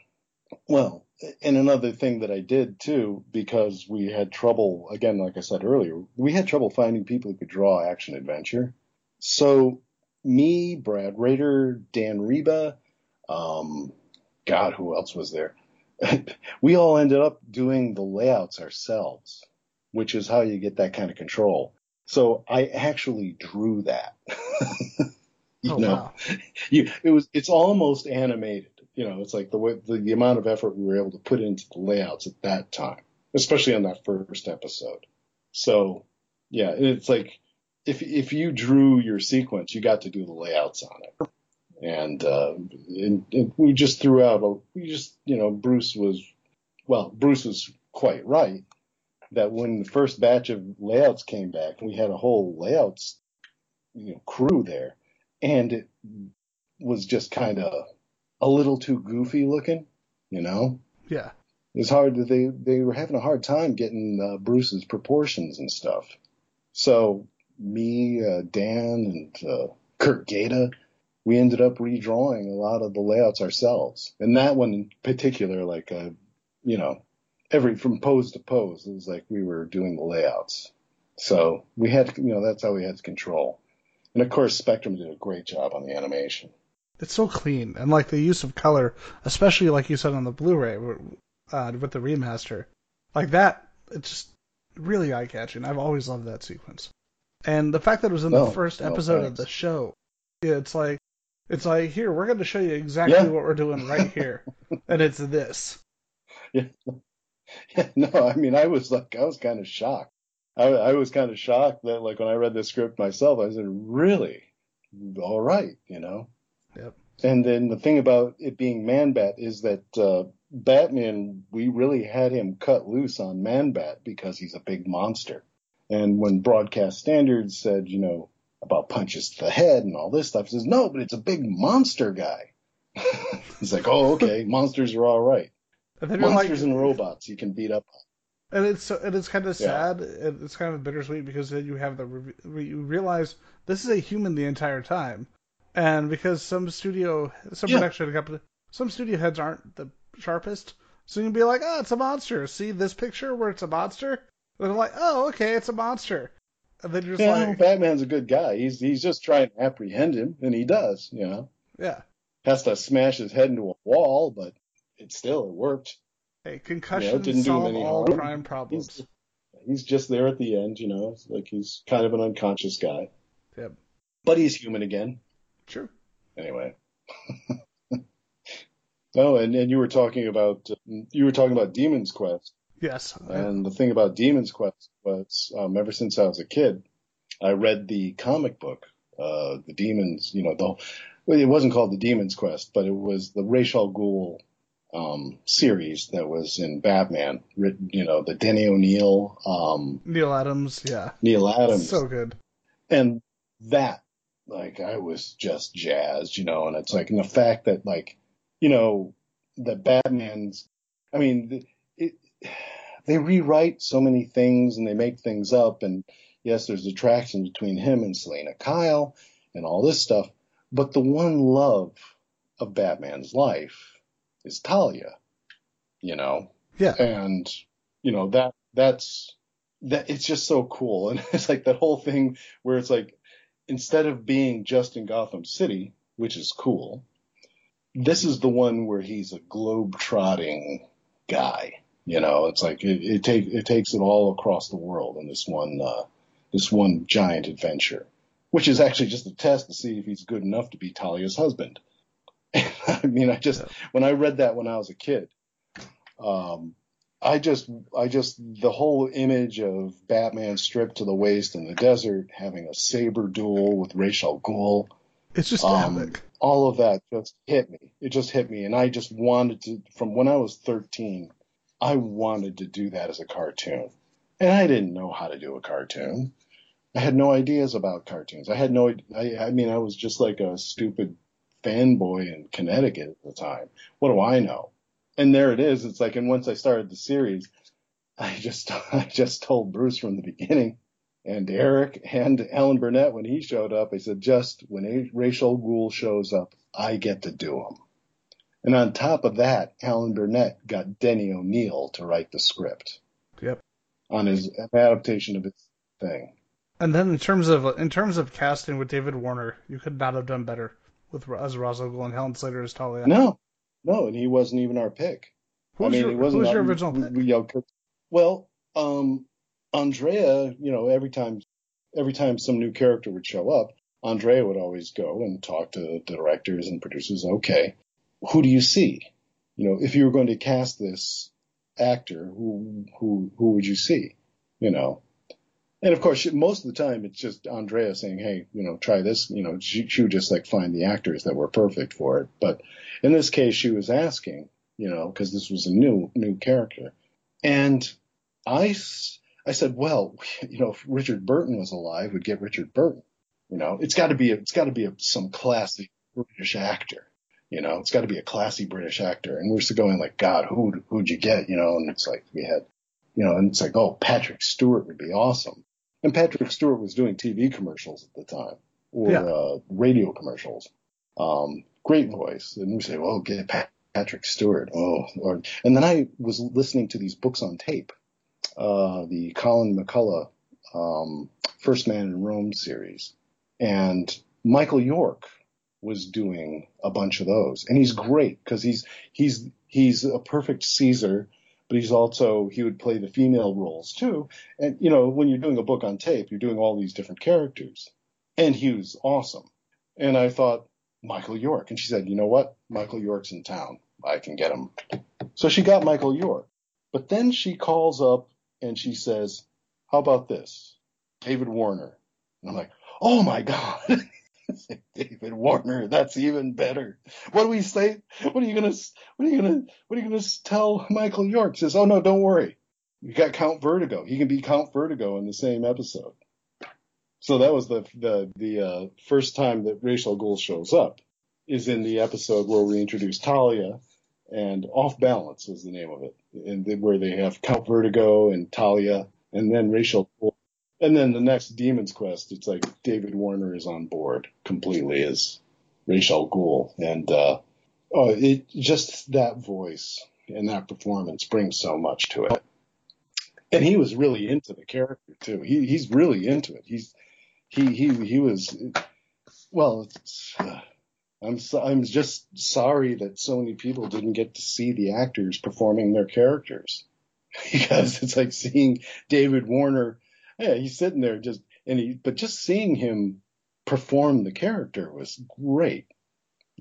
well, and another thing that I did too, because we had trouble again, like I said earlier, we had trouble finding people who could draw action adventure. So me, Brad Rader, Dan Riba, um, God, who else was there? we all ended up doing the layouts ourselves, which is how you get that kind of control. So I actually drew that. you Oh, know, wow. you it was it's almost animated. You know, it's like the way the, the amount of effort we were able to put into the layouts at that time, especially on that first episode. So yeah, it's like if if you drew your sequence, you got to do the layouts on it. And, uh, and, and we just threw out, a, we just, you know, Bruce was, well, Bruce was quite right that when the first batch of layouts came back, we had a whole layouts, you know, crew there and it was just kind of a little too goofy looking, you know? Yeah. It's hard that they, they were having a hard time getting uh, Bruce's proportions and stuff. So me, uh, Dan and, uh, Kurt Geda, we ended up redrawing a lot of the layouts ourselves. And that one in particular, like, uh, you know, every, from pose to pose, it was like we were doing the layouts. So we had, you know, that's how we had control. And of course, Spectrum did a great job on the animation. It's so clean, and like the use of color, especially like you said on the Blu-ray uh, with the remaster, like that, it's just really eye-catching. I've always loved that sequence, and the fact that it was in the Oh, first well, episode of the show, yeah, it's like, it's like here we're going to show you exactly Yeah. what we're doing right here, and it's this. Yeah. Yeah, no, I mean, I was like, I was kind of shocked. I, I was kind of shocked that, like, when I read the script myself, I said, really? All right, you know? Yep. And then the thing about it being Man Bat is that, uh, Batman, we really had him cut loose on Man Bat because he's a big monster. And when broadcast standards said, you know, about punches to the head and all this stuff, he says, no, but it's a big monster guy. He's like, oh, okay, monsters are all right. And then you're Monsters like, and robots you can beat up. And it's so- and it's kind of Yeah. sad. and It's kind of bittersweet because then you have the re- you realize this is a human the entire time, and because some studio, some Yeah. production company, some studio heads aren't the sharpest, so you can be like, oh, it's a monster. See this picture where it's a monster? And they're like, oh, okay, it's a monster. And then you're just Yeah, like, Batman's a good guy. He's he's just trying to apprehend him, and he does. You know, yeah, has to smash his head into a wall, but it still it worked. Hey, concussions didn't solve all harm. crime problems. He's he's just there at the end. You know, like he's kind of an unconscious guy, Yep, but he's human again. true. Anyway. oh, and and you were talking about you were talking about Demon's Quest. Yes, And the thing about Demon's Quest was, um, ever since I was a kid, I read the comic book, uh, the Demons, you know, the, well, it wasn't called the Demon's Quest, but it was the Ra's al Ghul, um, series that was in Batman, written, you know, the Denny O'Neil, um, Neal Adams. Yeah, Neal Adams. so good. and that, like, I was just jazzed, you know, and it's like, and the fact that, like, you know, that Batman's, I mean, it, they rewrite so many things and they make things up. And yes, there's attraction between him and Selina Kyle and all this stuff. But the one love of Batman's life is Talia, you know, Yeah, and you know that that's that it's just so cool. And it's like that whole thing where it's like instead of being just in Gotham City which is cool this is the one where he's a globe trotting guy you know? It's like it, it take it takes it all across the world in this one uh this one giant adventure which is actually just a test to see if he's good enough to be Talia's husband I mean I just Yeah. when I read that when I was a kid um, I just, I just, the whole image of Batman stripped to the waist in the desert, having a saber duel with Ra's al Ghul, it's just um, epic. all of that just hit me. It just hit me, and I just wanted to. From when I was 13, I wanted to do that as a cartoon, and I didn't know how to do a cartoon. I had no ideas about cartoons. I had no. I, I mean, I was just like a stupid fanboy in Connecticut at the time. What do I know? And there it is. It's like, and once I started the series, I just, I just told Bruce from the beginning, And Eric and Alan Burnett, when he showed up, I said, just when Ra's al Ghul shows up, I get to do him. And on top of that, Alan Burnett got Denny O'Neil to write the script. Yep. On his adaptation of his thing. And then in terms of in terms of casting with David Warner, you could not have done better with as al and Helen Slater as Talia. No, no, and he wasn't even our pick. Who was, I mean, your, who was your original pick? You know, well, um, Andrea, you know, every time every time some new character would show up, Andrea would always go and talk to the directors and producers. Okay, who do you see? You know, if you were going to cast this actor, who who who would you see? You know, and of course, most of the time it's just Andrea saying, "Hey, you know, try this." You know, she, she would just like find the actors that were perfect for it. But in this case, she was asking, you know, because this was a new new character, and I I said, well, you know, if Richard Burton was alive, we'd get Richard Burton. You know, it's got to be a, it's got to be a, some classy British actor. You know, it's got to be a classy British actor. And we're still going like, God, who who'd you get? You know, and it's like we had, you know, and it's like, oh, Patrick Stewart would be awesome. And Patrick Stewart was doing TV commercials at the time or yeah. uh, radio commercials. Um, great voice. And we say, well, get Patrick Stewart. Oh, or, and then I was listening to these books on tape, uh, the Colleen McCullough, um, First Man in Rome series. And Michael York was doing a bunch of those. And he's great because he's, he's, he's a perfect Caesar but he's also he would play the female roles too. And you know, when you're doing a book on tape, you're doing all these different characters. And he was awesome. And I thought Michael York, and she said, you know what, Michael York's in town. I can get him. So she got Michael York. But then she calls up and she says, how about this, David Warner? And I'm like, oh my god. David Warner. That's even better. What do we say? What are you gonna? What are you gonna? What are you gonna tell Michael York? Says, oh no, don't worry. You got Count Vertigo. He can be Count Vertigo in the same episode. So that was the the the uh, first time that Ra's al Ghul shows up is in the episode where we introduce Talia, and Off Balance was the name of it, and where they have Count Vertigo and Talia, and then Ra's al Ghul and then the next Demon's Quest, it's like David Warner is on board completely as Ra's al Ghul, and uh, oh, it just that voice and that performance brings so much to it. And he was really into the character too. He he's really into it. He's he he he was well. Uh, I'm so, I'm just sorry that so many people didn't get to see the actors performing their characters because it's like seeing David Warner yeah, he's sitting there just and he, but just seeing him perform the character was great.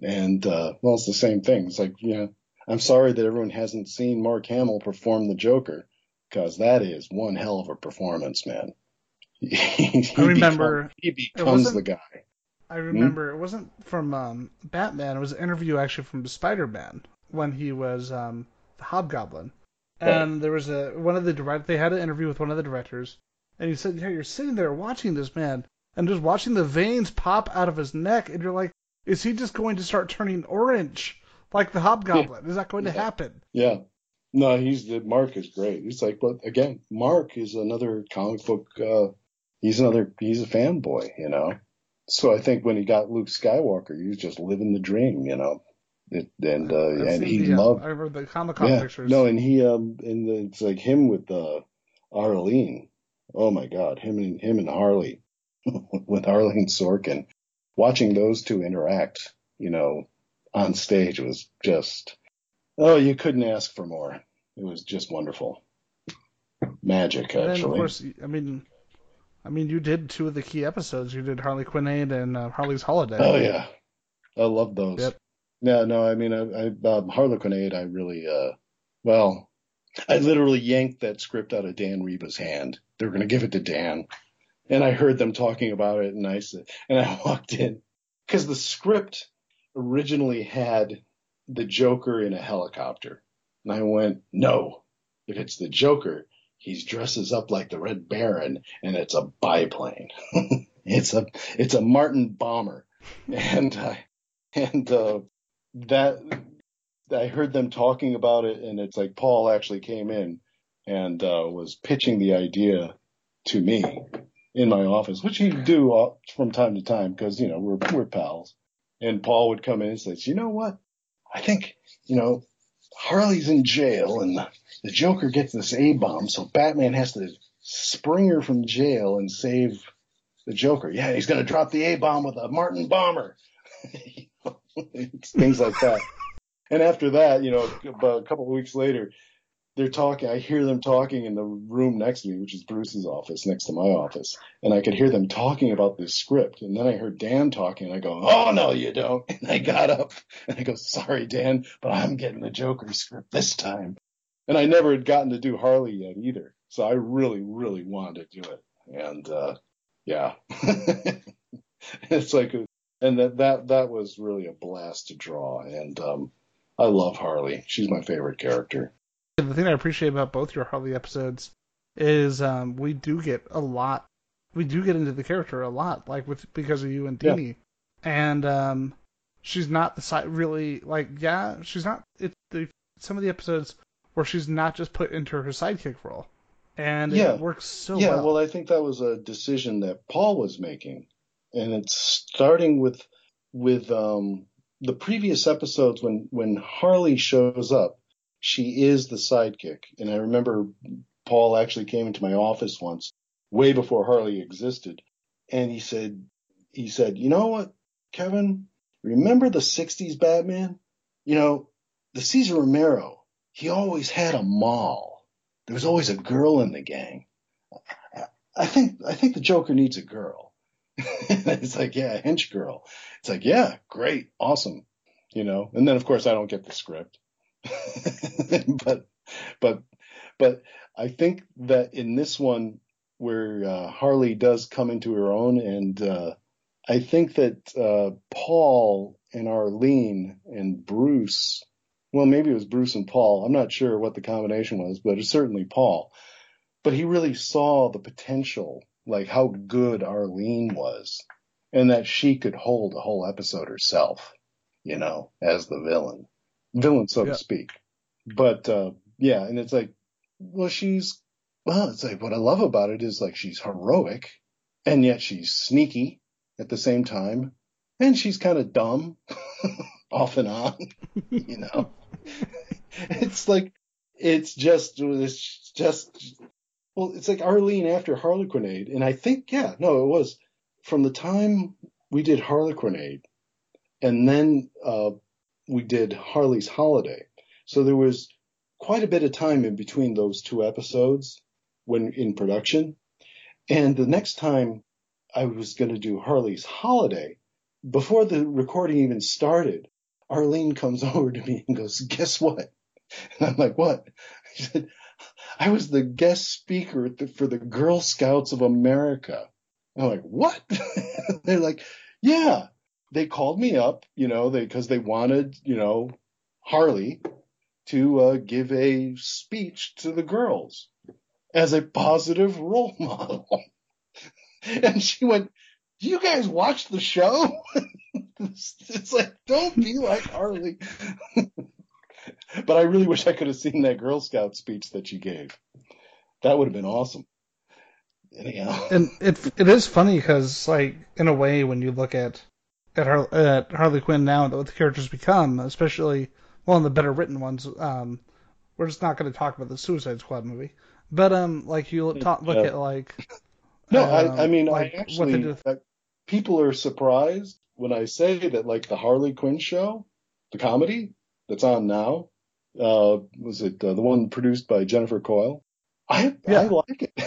And uh, well, it's the same thing. It's like, you know, I'm sorry that everyone hasn't seen Mark Hamill perform the Joker because that is one hell of a performance, man. he I remember he becomes the guy. I remember hmm? it wasn't from um, Batman. It was an interview actually from Spider-Man when he was um, the Hobgoblin. And right. there was a one of the direct. They had an interview with one of the directors, and he said, yeah, you're sitting there watching this man and just watching the veins pop out of his neck, and you're like, is he just going to start turning orange like the Hobgoblin? Is that going yeah. to happen? Yeah. No, he's the Mark is great. He's like, but again, Mark is another comic book. Uh, he's another. He's a fanboy, you know. So I think when he got Luke Skywalker, he was just living the dream, you know. It, and uh, and he the, loved. I remember the Comic Con yeah, pictures. No, and he um and the, it's like him with uh, Arlene oh my God, him and him and Harley with Arlene Sorkin, watching those two interact, you know, on stage was just oh, you couldn't ask for more. It was just wonderful, magic actually. And of course, I mean, I mean, you did two of the key episodes. You did Harley Quinn and uh, Harley's Holiday. Oh yeah, I love those. Yep. No, no, I mean, I, I um, Harlequinade, I really, uh, well, I literally yanked that script out of Dan Riba's hand. They were going to give it to Dan. And I heard them talking about it and I said, and I walked in because the script originally had the Joker in a helicopter. And I went, no, if it's the Joker, he dresses up like the Red Baron and it's a biplane. it's a, it's a Martin bomber. And, uh, and, uh, that I heard them talking about it, and it's like Paul actually came in and uh, was pitching the idea to me, in my office, which he'd do from time to time because you know we're we're pals. And Paul would come in and say, "You know what? I think you know Harley's in jail and the, the Joker gets this A bomb, so Batman has to spring her from jail and save the Joker. Yeah, he's gonna drop the A bomb with a Martin bomber." Things like that. And after that, you know, a couple of weeks later, they're talking. I hear them talking in the room next to me, which is Bruce's office, next to my office, and I could hear them talking about this script. And then I heard Dan talking, and I go, "Oh no, you don't!" And I got up and I go, "Sorry, Dan, but I'm getting the Joker script this time." And I never had gotten to do Harley yet either, so I really, really wanted to do it. And uh, yeah, it's like, a, and that that that was really a blast to draw. And um, I love Harley; she's my favorite character the thing I appreciate about both your Harley episodes is um, we do get a lot. We do get into the character a lot, like with because of you and Dini, yeah. and um, she's not the side really like yeah she's not it the some of the episodes where she's not just put into her sidekick role, and yeah. it works so yeah, well. well, I think that was a decision that Paul was making, and it's starting with with um, the previous episodes when when Harley shows up she is the sidekick. And I remember Paul actually came into my office once, way before Harley existed, and he said, he said, you know what, Kevin, remember the '60s Batman? You know, the Cesar Romero, he always had a moll. There was always a girl in the gang. I think I think the Joker needs a girl. it's like, yeah, hench girl. It's like, yeah, great, awesome, you know. And then of course I don't get the script. but but but I think that in this one where uh, Harley does come into her own, and uh, I think that uh, Paul and Arlene and Bruce, well, maybe it was Bruce and Paul. I'm not sure what the combination was, but it's certainly Paul. But he really saw the potential, like how good Arlene was, and that she could hold a whole episode herself, you know, as the villain villain, so yeah. to speak. But uh, yeah, and it's like, well, she's well, it's like what I love about it is like she's heroic, and yet she's sneaky at the same time, and she's kind of dumb off and on, you know. it's like it's just it's just well, it's like Arlene after Harlequinade, and I think yeah, no, it was from the time we did Harlequinade, and then uh, we did Harley's Holiday. So there was quite a bit of time in between those two episodes when in production. And the next time I was going to do Harley's Holiday, before the recording even started, Arlene comes over to me and goes, guess what? And I'm like, what? She said, I was the guest speaker for the Girl Scouts of America. I'm like, what? They're like, yeah, they called me up, you know, they because they wanted, you know, Harley to uh, give a speech to the girls as a positive role model. and she went, "Do you guys watch the show?" it's like, don't be like Harley. but I really wish I could have seen that Girl Scout speech that she gave. That would have been awesome. Anyhow. And it it is funny because, like, in a way, when you look at at, Har- at Harley Quinn now what the characters become, especially well in the better written ones. Um, we're just not going to talk about the Suicide Squad movie, but um, like you talk, look yeah. at like. No, um, I, I mean, like I actually with... people are surprised when I say that like the Harley Quinn show, the comedy that's on now, uh, was it uh, the one produced by Jennifer Coyle? I yeah. I like it.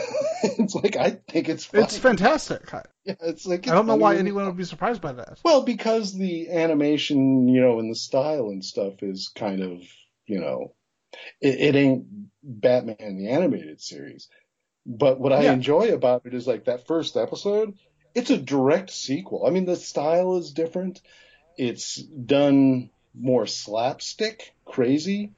it's like I think it's funny. it's fantastic. Yeah, it's like I don't know why anyone would be surprised by that. Well, because the animation, you know, and the style and stuff is kind of, you know, it, it ain't Batman the animated series. But what I yeah. enjoy about it is like that first episode. It's a direct sequel. I mean, the style is different. It's done more slapstick, crazy.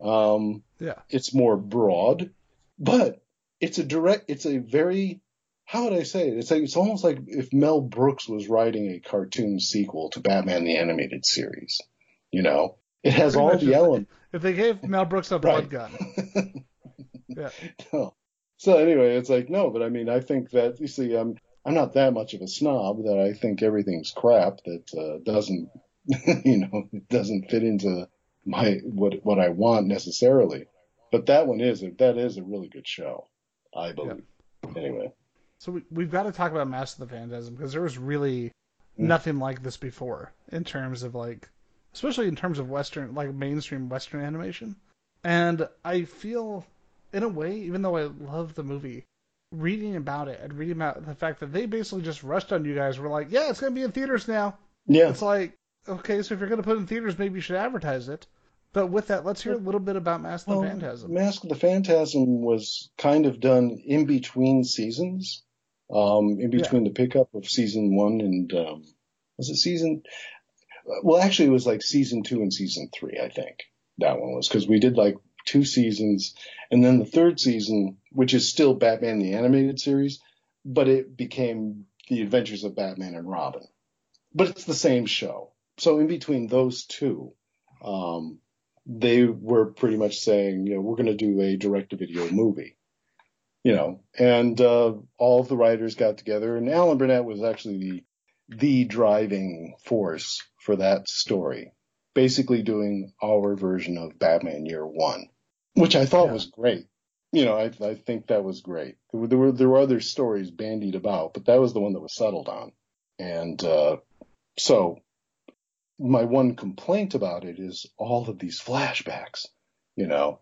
Um, yeah. It's more broad but it's a direct, it's a very, how would I say it? It's like, it's almost like if Mel Brooks was writing a cartoon sequel to Batman the Animated Series. You know, it has all the elements. If they gave Mel Brooks a blood right. gun. yeah. No. so anyway, it's like no, but I mean, I think that you see, I'm I'm not that much of a snob that I think everything's crap that uh, doesn't, you know, doesn't fit into my what what I want necessarily. But that one is a, that is a really good show, I believe. Anyway, So we, we've got to talk about Mask of the Phantasm because there was really mm. nothing like this before in terms of like, especially in terms of Western, like mainstream Western animation. And I feel, in a way, even though I love the movie, reading about it and reading about the fact that they basically just rushed on you guys, were like, yeah, it's gonna be in theaters now. yeah, It's like, okay, so if you're gonna put it in theaters, maybe you should advertise it. But with that, let's hear a little bit about Mask of well, the Phantasm. Mask of the Phantasm was kind of done in between seasons, um, in between the pickup of season one and um, was it season? Well, actually, it was like season two and season three. I think that one was because we did like two seasons, and then the third season, which is still Batman the animated series, but it became the Adventures of Batman and Robin. But it's the same show. So in between those two, um, they were pretty much saying, you know, we're going to do a direct-to-video movie, you know, and uh, all of the writers got together, and Alan Burnett was actually the the driving force for that story, basically doing our version of Batman Year One, which I thought Yeah. was great. You know, I, I think that was great. There were, there were there were other stories bandied about, but that was the one that was settled on, and uh, so my one complaint about it is all of these flashbacks, you know.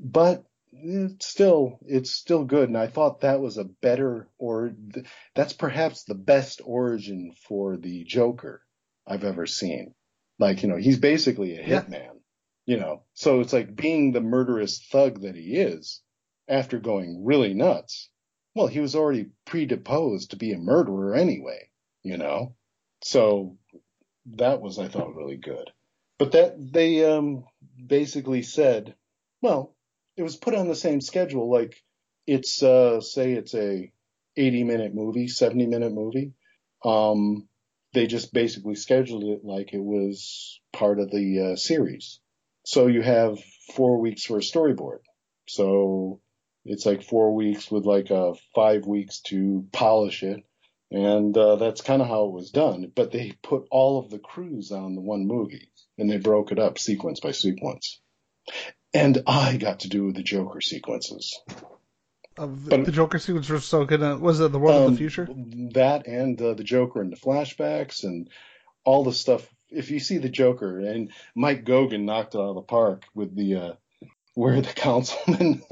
But it's still it's still good, and I thought that was a better or th- that's perhaps the best origin for the Joker I've ever seen. Like you know, he's basically a Yeah. hitman, you know. So it's like being the murderous thug that he is after going really nuts. Well, he was already predisposed to be a murderer anyway, you know. So that was I thought really good. But that they um basically said, well, it was put on the same schedule like it's uh say it's a 80 minute movie, 70 minute movie. Um they just basically scheduled it like it was part of the uh, series. So you have 4 weeks for a storyboard. So it's like 4 weeks with like uh 5 weeks to polish it and uh, that's kind of how it was done. But they put all of the crews on the one movie, and they broke it up sequence by sequence. And I got to do the Joker sequences. Of the, but- the Joker sequence was so good. Was it the World of Um, the Future? That and uh, the Joker and the flashbacks and all the stuff. If you see the Joker and Mike Goguen knocked it out of the park with the uh, where the councilman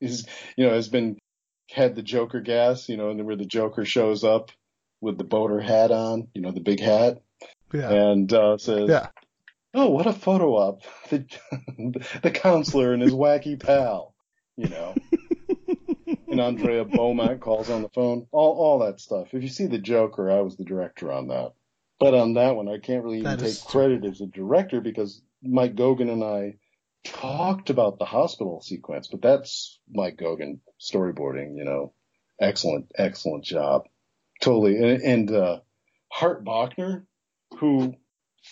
is, you know, has been had the Joker gas, you know, and where the Joker shows up with the boater hat on, you know, the big hat, Yeah. and uh, says, Yeah. "Oh, what a photo op! The the counselor and his wacky pal, you know." and Andrea Beaumont calls on the phone. All all that stuff. If you see the Joker, I was the director on that. But on that one, I can't really even take credit as a director because Mike Goguen and I talked about the hospital sequence, but that's Mike Goguen storyboarding. You know, excellent, excellent job. Totally. And, and uh, Hart Bochner, who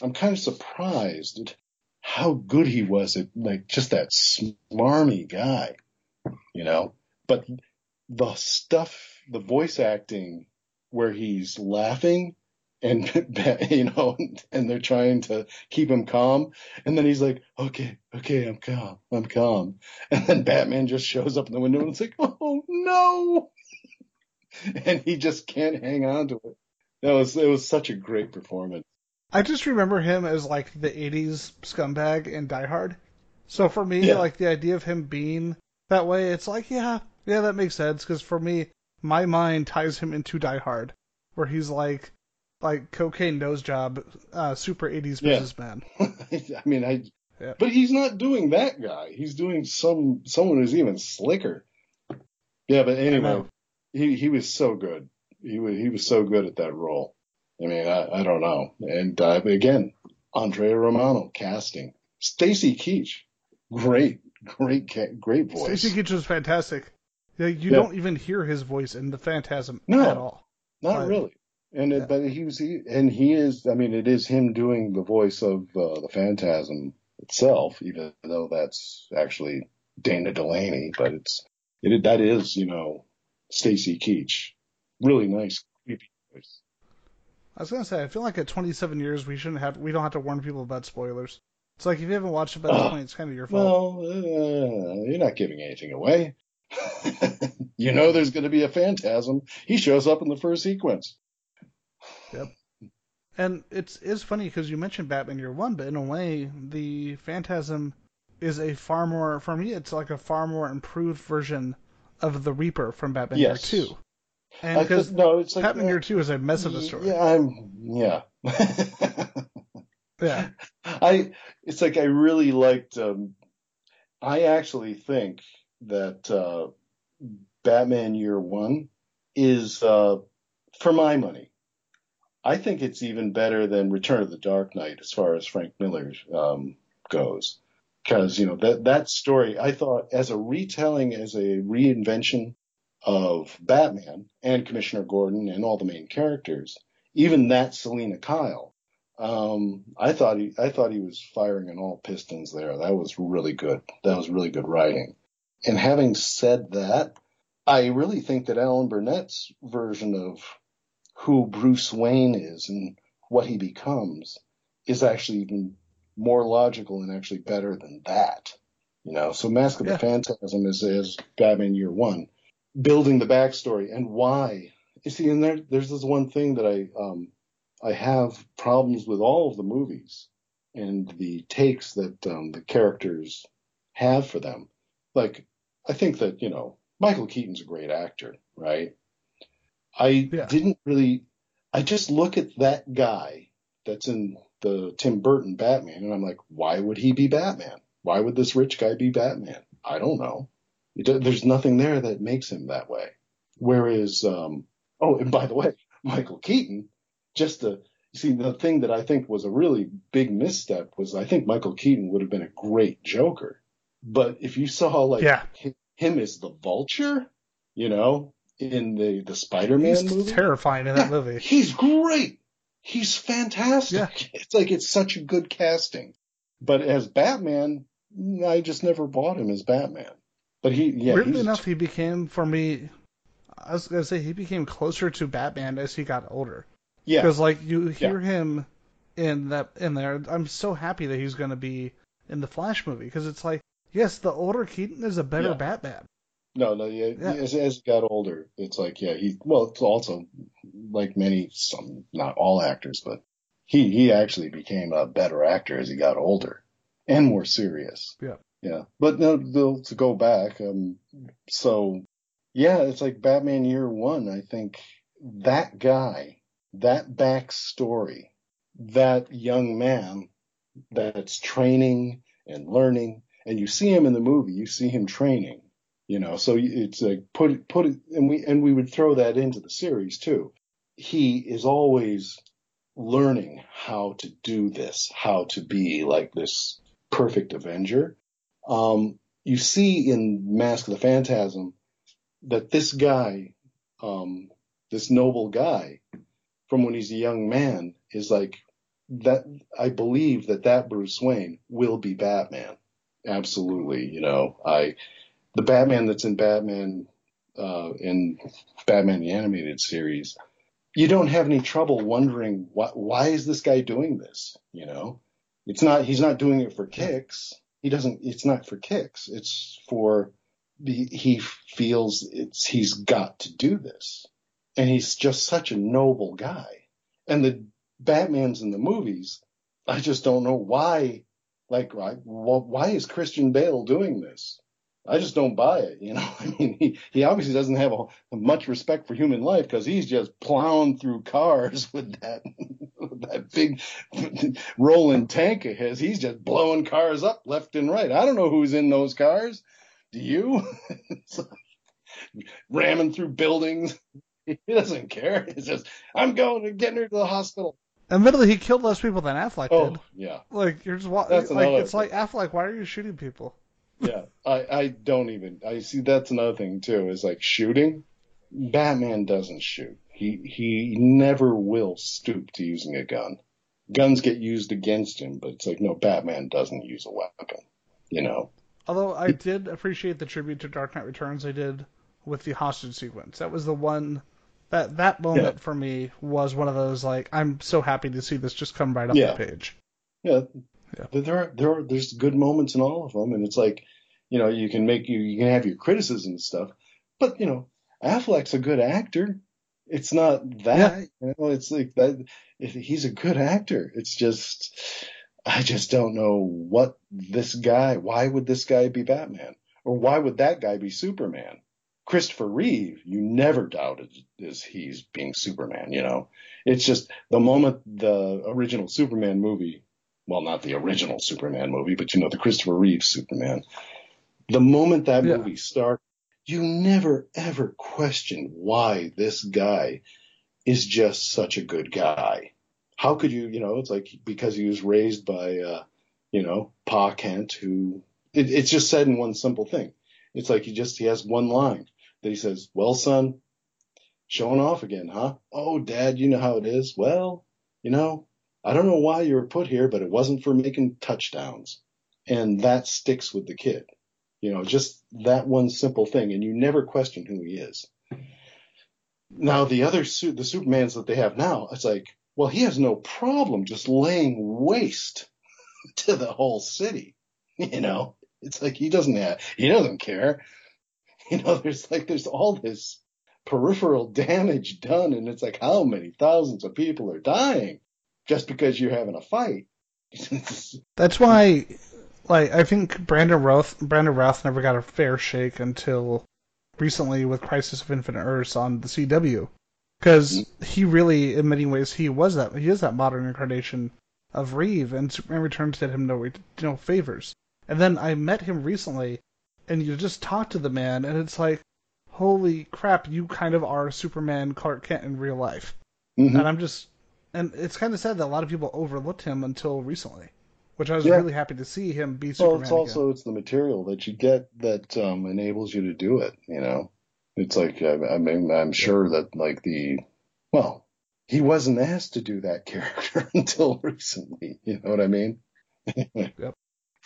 I'm kind of surprised at how good he was at like just that smarmy guy, you know. But the stuff, the voice acting where he's laughing and you know, and they're trying to keep him calm, and then he's like, "Okay, okay, I'm calm, I'm calm," and then Batman just shows up in the window and it's like, "Oh no!" and he just can't hang on to it. That was it was such a great performance. I just remember him as like the '80s scumbag in Die Hard. So for me, Yeah. like the idea of him being that way, it's like, yeah, yeah, that makes sense. Because for me, my mind ties him into Die Hard, where he's like, like cocaine nose job, uh, super '80s Yeah. businessman. I mean, I. Yeah. But he's not doing that guy. He's doing some someone who's even slicker. Yeah, but anyway, he he was so good. He was he was so good at that role. I mean, I, I don't know. And uh, again, Andrea Romano casting, Stacy Keach, great, great, great voice. Stacy Keach was fantastic. You Yeah. don't even hear his voice in the Phantasm No. at all. Not Right. really. And Yeah. it, but he was he, and he is. I mean, it is him doing the voice of uh, the Phantasm itself, even though that's actually Dana Delany. But it's It, that is, you know, Stacy Keach. Really nice, creepy voice. I was gonna say, I feel like at 27 years we shouldn't have, we don't have to warn people about spoilers. It's like if you haven't watched it by this point, it's kind of your fault. Well, uh, you're not giving anything away. you know, there's going to be a phantasm. He shows up in the first sequence. Yep. And it's it's funny because you mentioned Batman Year One, but in a way, the Phantasm is a far more for me. It's like a far more improved version of the Reaper from Batman Yes. Year Two. And because no, it's like Batman uh, Year Two is a mess of a story. Yeah, I'm yeah. Yeah. I it's like I really liked. Um, I actually think that uh, Batman Year One is, uh, for my money, I think it's even better than Return of the Dark Knight as far as Frank Miller um, goes, because you know that that story I thought as a retelling, as a reinvention of Batman and Commissioner Gordon and all the main characters, even that Selina Kyle. Um, I thought he, I thought he was firing on all pistons there. That was really good. That was really good writing. And having said that, I really think that Alan Burnett's version of who Bruce Wayne is and what he becomes is actually even more logical and actually better than that. You know, so Mask of Yeah. the Phantasm is, is Batman Year One, building the backstory and why. You see, and there, there's this one thing that I, um, I have problems with all of the movies and the takes that um, the characters have for them. Like, I think that, you know, Michael Keaton's a great actor, right? I Yeah. didn't really, I just look at that guy that's in the Tim Burton Batman and I'm like, why would he be Batman? Why would this rich guy be Batman? I don't know. There's nothing there that makes him that way. Whereas, um, oh, and by the way, Michael Keaton, just to see the thing that I think was a really big misstep was I think Michael Keaton would have been a great Joker. But if you saw like Yeah. him as the vulture, you know, in the, the Spider-Man He's movie, terrifying in that yeah, movie. He's great. He's fantastic. It's like it's such a good casting. But as Batman, I just never bought him as Batman. But he, yeah, Weirdly enough, he became for me. I was gonna say he became closer to Batman as he got older. yeah, Because like you hear him in that in there, I'm so happy that he's gonna be in the Flash movie because it's like yes, the older Keaton is a better Yeah. Batman. no, no, yeah, Yeah. As, as he got older, it's like, yeah, he, well, it's also like many, some, not all actors, but he, he actually became a better actor as he got older and more serious. Yeah. Yeah. But no, to go back, um, so yeah, it's like Batman Year One. I think that guy, that backstory, that young man that's training and learning, and you see him in the movie, you see him training, you know, so it's like put it, put it, and we, and we would throw that into the series too. He is always learning how to do this, how to be like this perfect Avenger. Um, you see in Mask of the Phantasm that this guy, um, this noble guy, from when he's a young man, is like that. I believe that that Bruce Wayne will be Batman. Absolutely, you know, I the Batman that's in Batman uh, in Batman the animated series. You don't have any trouble wondering why, why is this guy doing this? You know, it's not he's not doing it for kicks. He doesn't. It's not for kicks. It's for he, he feels it's he's got to do this, and he's just such a noble guy. And the Batman's in the movies, I just don't know why. Like, why, why is Christian Bale doing this? I just don't buy it. You know, I mean, he, he obviously doesn't have a, much respect for human life because he's just plowing through cars with that that big rolling tank of his. He's just blowing cars up left and right. I don't know who's in those cars. Do you? Like ramming through buildings. He doesn't care. It's just I'm going to getting her to the hospital. Admittedly, he killed less people than Affleck Oh did. yeah. Like you're just wa- That's like another it's like Affleck. Why are you shooting people? yeah, I, I don't even. I see that's another thing too. Is like shooting. Batman doesn't shoot. He he never will stoop to using a gun. Guns get used against him, but it's like no, Batman doesn't use a weapon. You know. Although I did appreciate the tribute to Dark Knight Returns they did with the hostage sequence. That was the one that that moment Yeah. for me was one of those like I'm so happy to see this just come right off Yeah. the page. Yeah, Yeah. There are there are there's good moments in all of them, and it's like, you know, you can make you you can have your criticisms and stuff, but you know, Affleck's a good actor. It's not that, you know, it's like that. If he's a good actor, it's just, I just don't know what this guy. Why would this guy be Batman, or why would that guy be Superman? Christopher Reeve, you never doubted is he's being Superman. You know, it's just the moment the original Superman movie well, not the original Superman movie, but you know, the Christopher Reeve Superman. The moment that Yeah. movie started, you never ever question why this guy is just such a good guy. How could you, you know, it's like because he was raised by, uh, you know, Pa Kent, who, it, it's just said in one simple thing. It's like he just, he has one line that he says, well, son, showing off again, huh? Oh, dad, you know how it is. Well, you know, I don't know why you were put here, but it wasn't for making touchdowns. And that sticks with the kid. You know, just that one simple thing. And you never question who he is. Now, the other, su- the Supermans that they have now, it's like, well, he has no problem just laying waste to the whole city. You know, it's like he doesn't have, he doesn't care. You know, there's like, there's all this peripheral damage done. And it's like, how many thousands of people are dying just because you're having a fight? That's why, like, I think Brandon Routh, Brandon Routh never got a fair shake until recently with Crisis of Infinite Earths on the CW, because he really, in many ways, he was that he is that modern incarnation of Reeve, and Superman Returns did him no no favors. And then I met him recently, and you just talk to the man, and it's like, holy crap, you kind of are Superman Clark Kent in real life. Mhm. And I'm just, and it's kind of sad that a lot of people overlooked him until recently, which I was Yeah. really happy to see him be Well, Superman it's also it's the material that you get that um, enables you to do it. You know, it's like I, I mean I'm sure that like the well, he wasn't asked to do that character until recently. You know what I mean? Yep.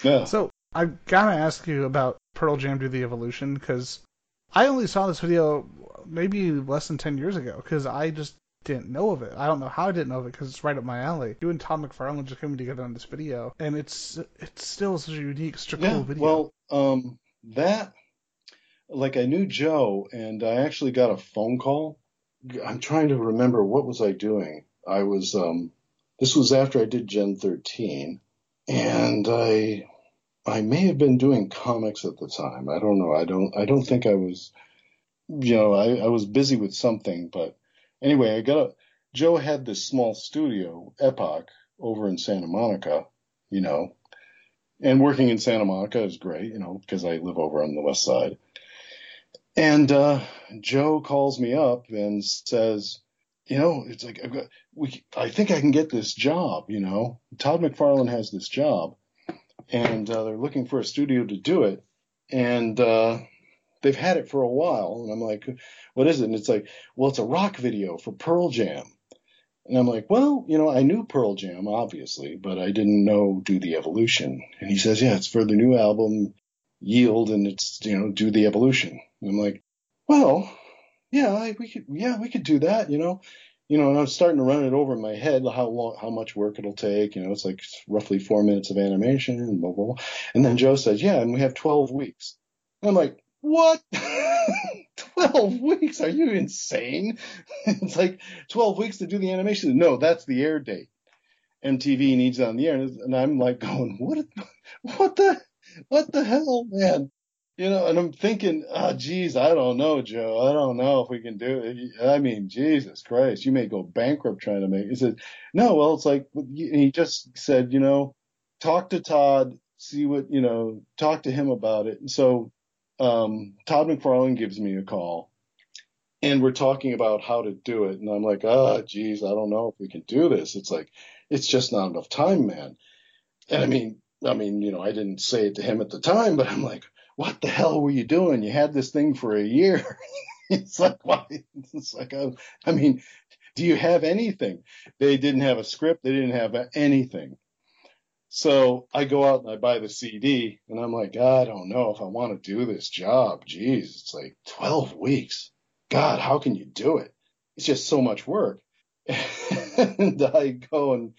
Yeah. So I gotta ask you about Pearl Jam Do the Evolution because I only saw this video maybe less than ten years ago because I just didn't know of it. I don't know how I didn't know of it because it's right up my alley. You and Todd McFarlane just coming together on this video, and it's it's still such a unique, such a cool video. Well, um, that like I knew Joe, and I actually got a phone call. I'm trying to remember what was I doing. I was um, this was after I did Gen 13, and I I may have been doing comics at the time. I don't know. I don't I don't think I was. You know, I, I was busy with something, but anyway, I got a Joe had this small studio, Epoch, over in Santa Monica. You know, and working in Santa Monica is great, you know, because I live over on the west side. And uh, Joe calls me up and says, you know, it's like I've got, we, I think I can get this job. You know, Todd McFarlane has this job, and uh, they're looking for a studio to do it, and uh, they've had it for a while. And I'm like, what is it? And it's like, well, it's a rock video for Pearl Jam. And I'm like, well, you know, I knew Pearl Jam, obviously, but I didn't know Do the Evolution. And he says, yeah, it's for the new album, Yield, and it's, you know, Do the Evolution. And I'm like, well, yeah, I, we could, yeah, we could do that, you know. You know, and I'm starting to run it over in my head, how long, how much work it'll take. You know, it's like roughly four minutes of animation and blah, blah, blah. And then Joe says, yeah, and we have 12 weeks. And I'm like, what? 12 weeks? Are you insane? it's like 12 weeks to do the animation. No, that's the air date. MTV needs it on the air. And I'm like going, what, what the, what the hell, man? You know, and I'm thinking, oh, geez, I don't know, Joe. I don't know if we can do it. I mean, Jesus Christ, you may go bankrupt trying to make it. He said, no, well, it's like, he just said, you know, talk to Todd, see what, you know, talk to him about it. And so, um, Todd McFarlane gives me a call and we're talking about how to do it. And I'm like, oh, geez, I don't know if we can do this. It's like, it's just not enough time, man. And I mean, I mean, you know, I didn't say it to him at the time, but I'm like, what the hell were you doing? You had this thing for a year. it's like, why? It's like, I, I mean, do you have anything? They didn't have a script. They didn't have anything. So I go out and I buy the CD and I'm like, I don't know if I want to do this job. Jeez, it's like 12 weeks. God, how can you do it? It's just so much work. and I go and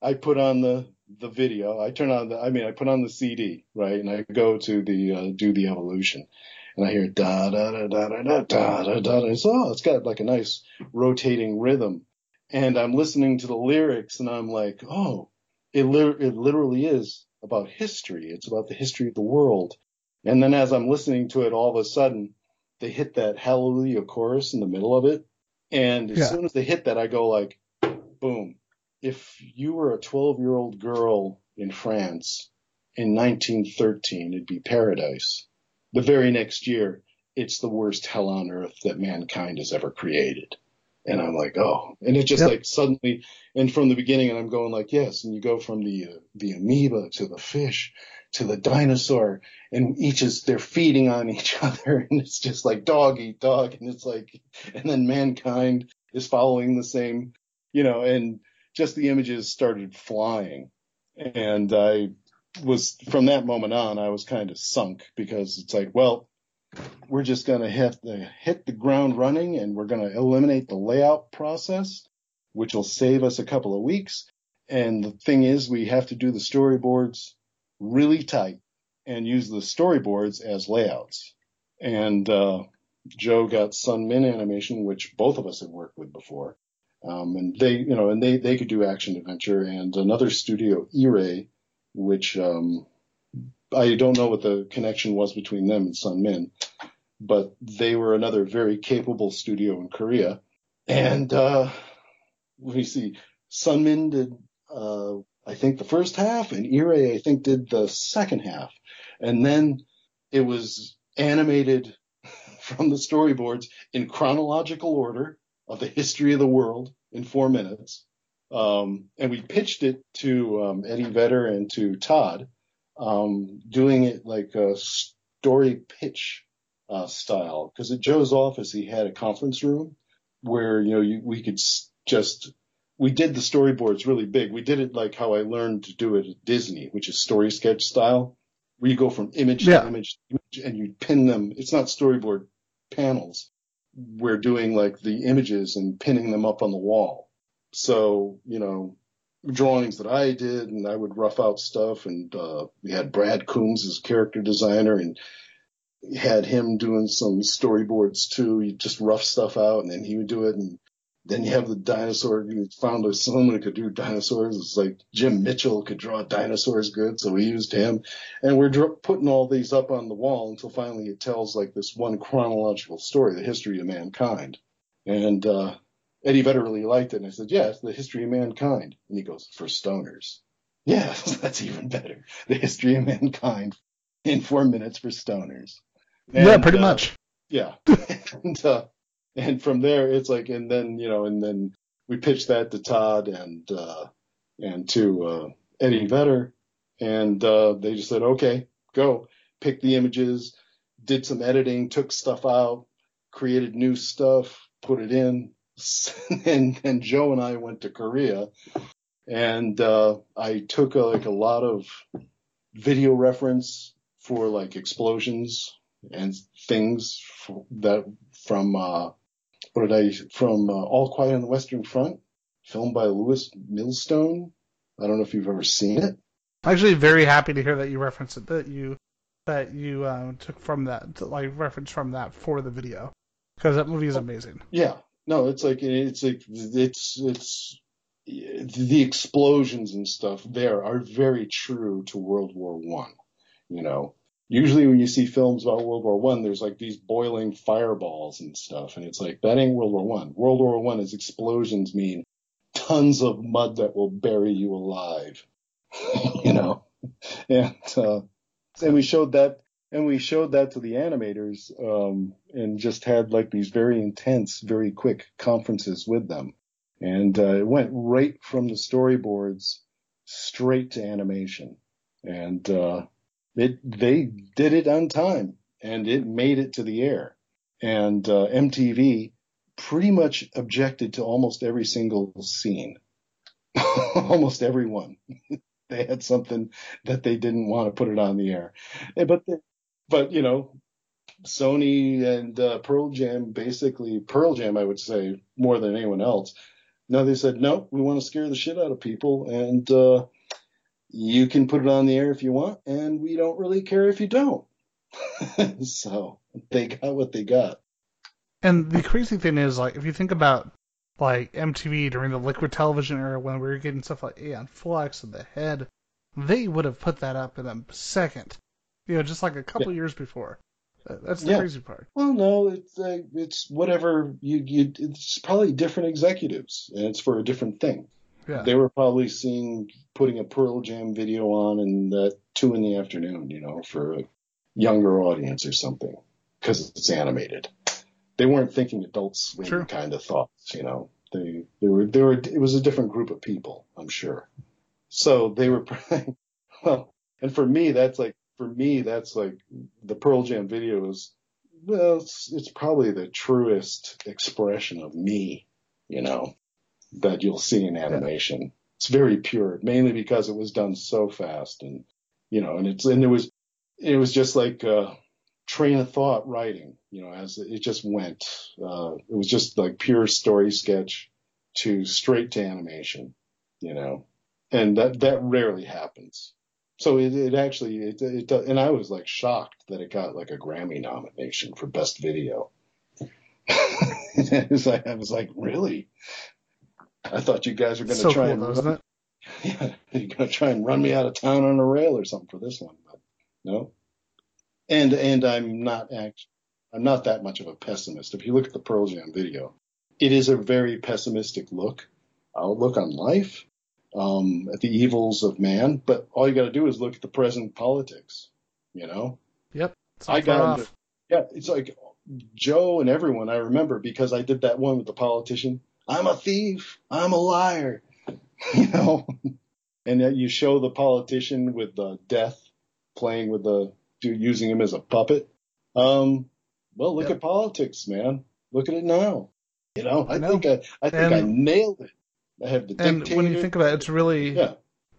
I put on the, the video. I turn on the, I mean, I put on the CD, right? And I go to the, uh, do the evolution and I hear da da da da da da da da da. It's, oh, it's got like a nice rotating rhythm. And I'm listening to the lyrics and I'm like, oh, it, li- it literally is about history. It's about the history of the world. And then as I'm listening to it, all of a sudden they hit that hallelujah chorus in the middle of it. And as yeah. soon as they hit that, I go like, boom. If you were a 12 year old girl in France in 1913, it'd be paradise. The very next year, it's the worst hell on earth that mankind has ever created. And I'm like, oh, and it just yep. like suddenly, and from the beginning, and I'm going like, yes, and you go from the uh, the amoeba to the fish to the dinosaur, and each is they're feeding on each other, and it's just like dog eat dog, and it's like, and then mankind is following the same, you know, and just the images started flying, and I was from that moment on, I was kind of sunk because it's like, well, we're just going to hit the, hit the ground running and we're going to eliminate the layout process, which will save us a couple of weeks. And the thing is, we have to do the storyboards really tight and use the storyboards as layouts. And, uh, Joe got Sun Min Animation, which both of us had worked with before. Um, and they, you know, and they, they could do action adventure and another studio, E-Ray, which, um, I don't know what the connection was between them and Sun Min, but they were another very capable studio in Korea. And uh, let me see, Sunmin did, uh, I think, the first half, and E-Ray, I think, did the second half. And then it was animated from the storyboards in chronological order of the history of the world in four minutes. Um, and we pitched it to um, Eddie Vedder and to Todd um, doing it like a story pitch uh, style. Because at Joe's office, he had a conference room where you know you, we could just we did the storyboards really big. We did it like how I learned to do it at Disney, which is story sketch style, where you go from image yeah. to image, image and you pin them. It's not storyboard panels. We're doing like the images and pinning them up on the wall. So, you know, drawings that I did, and I would rough out stuff. And uh, we had Brad Coombs as character designer, and had him doing some storyboards too. He just rough stuff out, and then he would do it. And then you have the dinosaur. You found someone who could do dinosaurs. It's like Jim Mitchell could draw dinosaurs good, so we used him. And we're dr- putting all these up on the wall until finally it tells like this one chronological story, the history of mankind. And uh, Eddie Vedder really liked it. And I said, yeah, it's the history of mankind. And he goes, for stoners. Yes, that's even better. The history of mankind in four minutes for stoners. And, yeah, pretty uh, much. Yeah. and, uh, and from there, it's like, and then, you know, and then we pitched that to Todd and, uh, and to, uh, Eddie Vedder. And, uh, they just said, okay, go pick the images, did some editing, took stuff out, created new stuff, put it in, and then Joe and I went to Korea, and uh, I took like a lot of video reference for like explosions and things that from uh, what did I from uh, All Quiet on the Western Front, filmed by Lewis Milestone. I don't know if you've ever seen it. I'm actually, very happy to hear that you referenced it. That you that you uh, took from that, like reference from that for the video, because that movie is amazing. Yeah, no, it's like it's like it's it's the explosions and stuff there are very true to World War One. You know, usually when you see films about World War One, there's like these boiling fireballs and stuff, and it's like that ain't World War One. World War One is explosions mean tons of mud that will bury you alive. you know, and uh, and we showed that and we showed that to the animators um, and just had like these very intense, very quick conferences with them. And uh, it went right from the storyboards straight to animation. And uh, it they did it on time and it made it to the air. And uh, MTV pretty much objected to almost every single scene, almost every one. they had something that they didn't want to put it on the air. But but you know, Sony and uh, Pearl Jam basically Pearl Jam, I would say more than anyone else. Now they said no. We want to scare the shit out of people, and uh, you can put it on the air if you want, and we don't really care if you don't. so they got what they got. And the crazy thing is, like, if you think about like MTV during the liquid television era when we were getting stuff like Aeon Flux and The Head, they would have put that up in a second. You know, just like a couple yeah. years before. That's the yeah. crazy part. Well, no, it's uh, it's whatever you you. It's probably different executives, and it's for a different thing. Yeah. They were probably seeing putting a Pearl Jam video on and at two in the afternoon, you know, for a younger audience or something, because it's animated. They weren't thinking Adult Swim True. kind of thoughts, you know. They they were they were it was a different group of people, I'm sure. So they were well, and for me that's like for me that's like the Pearl Jam video is well, it's, it's probably the truest expression of me, you know that you'll see in animation. Yeah. It's very pure, mainly because it was done so fast and you know, and it's and it was it was just like uh, train of thought writing, you know, as it just went. Uh, it was just like pure story sketch to straight to animation, you know, and that that rarely happens. So it, it actually it, it and I was like shocked that it got like a Grammy nomination for best video. I was like, I was like, really? I thought you guys were going to so try cool, and run, yeah, you're going to try and run me out of town on a rail or something for this one, but no. And and I'm not actually I'm not that much of a pessimist. If you look at the Pearl Jam video, it is a very pessimistic look outlook on life, um, at the evils of man. But all you got to do is look at the present politics. You know. Yep. I got into, yeah. It's like Joe and everyone I remember because I did that one with the politician I'm a thief. I'm a liar. you know, and yet you show the politician with the death playing with the using him as a puppet. Um, well, look yep. at politics, man. Look at it now. You know, I, I know. think I, I think and, I nailed it. I have the and when you think about it, it's really yeah.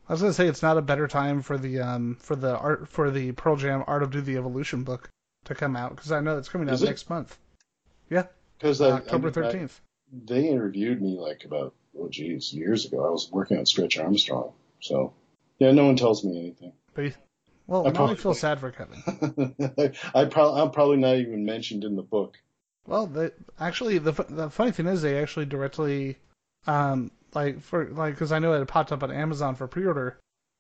I was gonna say it's not a better time for the um for the art for the Pearl Jam Art of Do the Evolution book to come out because I know it's coming out next month. Yeah, because October thirteenth they interviewed me like about oh geez years ago. I was working on Stretch Armstrong, so yeah, no one tells me anything. But well, I probably feel sad for Kevin. I probably I'm probably not even mentioned in the book. Well, the, actually, the the funny thing is they actually directly, um, like for like because I know it popped up on Amazon for pre-order,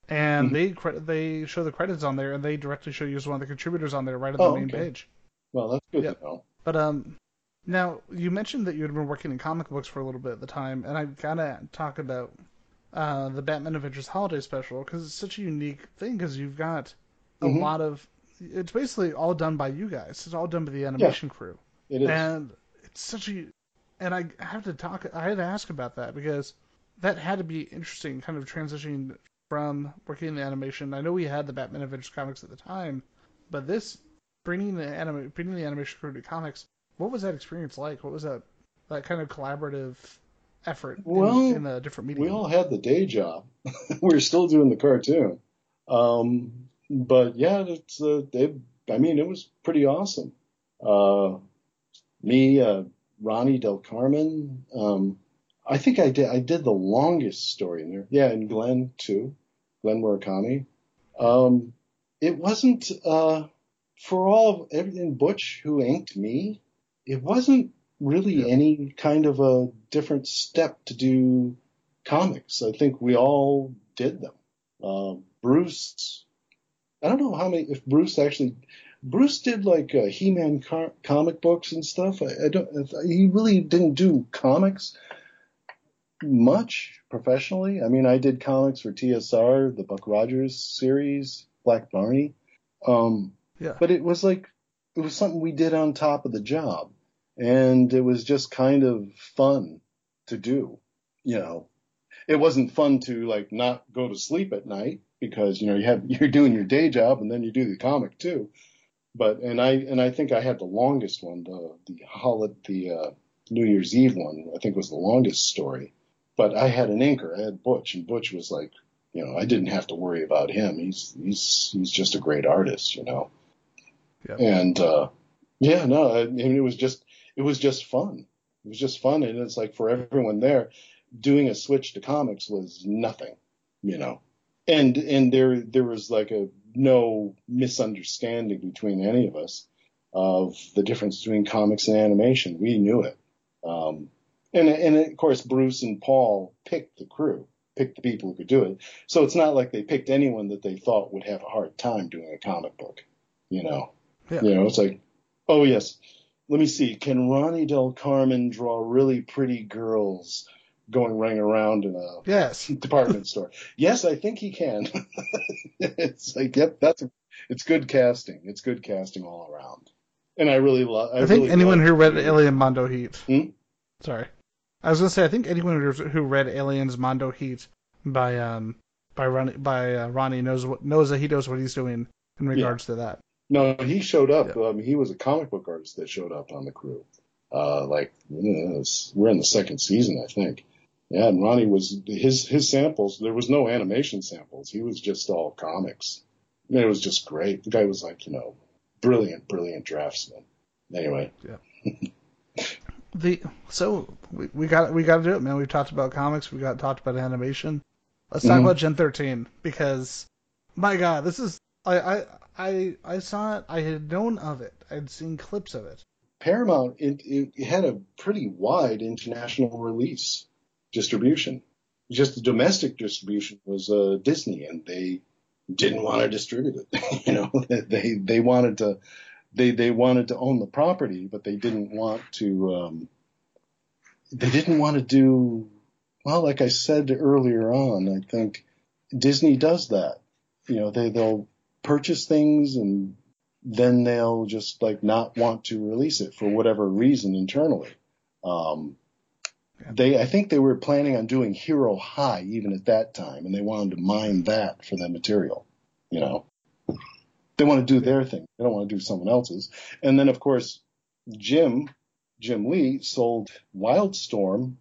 and mm-hmm. they they show the credits on there, and they directly show you as one of the contributors on there right on oh, the main okay. page. Well, that's good yep. to know. But um, now, you mentioned that you had been working in comic books for a little bit at the time, and I've gotta talk about uh, the Batman Adventures Holiday Special because it's such a unique thing because you've got a mm-hmm. lot of. It's basically all done by you guys. It's all done by the animation yeah, crew. It is. And it's such a. And I have to talk. I had to ask about that because that had to be interesting, kind of transitioning from working in the animation. I know we had the Batman Adventures comics at the time, but this bringing the anima- bringing the animation crew to comics what was that experience like? What was that that kind of collaborative effort well, in, in the different media? We all had the day job. we were still doing the cartoon. Um, but yeah, it's uh, they. I mean, it was pretty awesome. Uh, me, uh, Ronnie Del Carmen. Um, I think I did. I did the longest story in there. Yeah, and Glen too, Glen Murakami. Um, it wasn't uh, for all of everything. Butch who inked me it wasn't really yeah. any kind of a different step to do comics. I think we all did them. Uh, Bruce, I don't know how many, if Bruce actually, Bruce did like uh, He-Man car- comic books and stuff. I, I don't, he really didn't do comics much professionally. I mean, I did comics for TSR, the Buck Rogers series, Black Barney. Um, yeah. But it was like, it was something we did on top of the job and it was just kind of fun to do. You know, it wasn't fun to like not go to sleep at night because you know you have you're doing your day job and then you do the comic too. But and I and I think I had the longest one, the the holiday, the uh, New Year's Eve one. I think was the longest story. But I had an inker. I had Butch, and Butch was like You know, I didn't have to worry about him. He's he's he's just a great artist, you know. Yep. And uh, yeah, no, I mean it was just it was just fun. It was just fun, and it's like for everyone there, doing a switch to comics was nothing, you know. And and there there was like a no misunderstanding between any of us of the difference between comics and animation. We knew it. Um, and, and of course, Bruce and Paul picked the crew, picked the people who could do it. So it's not like they picked anyone that they thought would have a hard time doing a comic book. You know, Yeah. you know, it's like, oh yes, let me see, can Ronnie Del Carmen draw really pretty girls going running around in a Yes. department store. Yes, I think he can. it's like, yep, that's it's good casting. It's good casting all around. And I really love. I, I, think really anyone who read Alien Mondo Heat. Hmm? Sorry, I was gonna say I think anyone who, read Aliens Mondo Heat by um by Ronnie by uh, Ronnie knows what knows that he knows what he's doing in regards to that. No, he showed up. Um, he was a comic book artist that showed up on the crew. Uh, like you know, it's- we're in the second season, I think. Yeah, and Ronnie was his his samples. There was no animation samples. He was just all comics. And it was just great. The guy was like, you know, brilliant, brilliant draftsman. Anyway, Yeah. The so we, we got we got to do it, man. We've talked about comics. We got talked about animation. Let's talk Mhm. about Gen 13 because my God, this is I I I I saw it. I had known of it. I'd seen clips of it. Paramount it, it had a pretty wide international release distribution. Just the domestic distribution was uh, Disney, and they didn't want to distribute it. you know, they they wanted to they they wanted to own the property, but they didn't want to um, they didn't want to do well. Like I said earlier on, I think Disney does that. You know, they they'll purchase things and then they'll just like not want to release it for whatever reason internally. Um, they, I think they were planning on doing Hero High even at that time, and they wanted to mine that for the material. You know, they want to do their thing. They don't want to do someone else's. And then of course, Jim, Jim Lee sold Wildstorm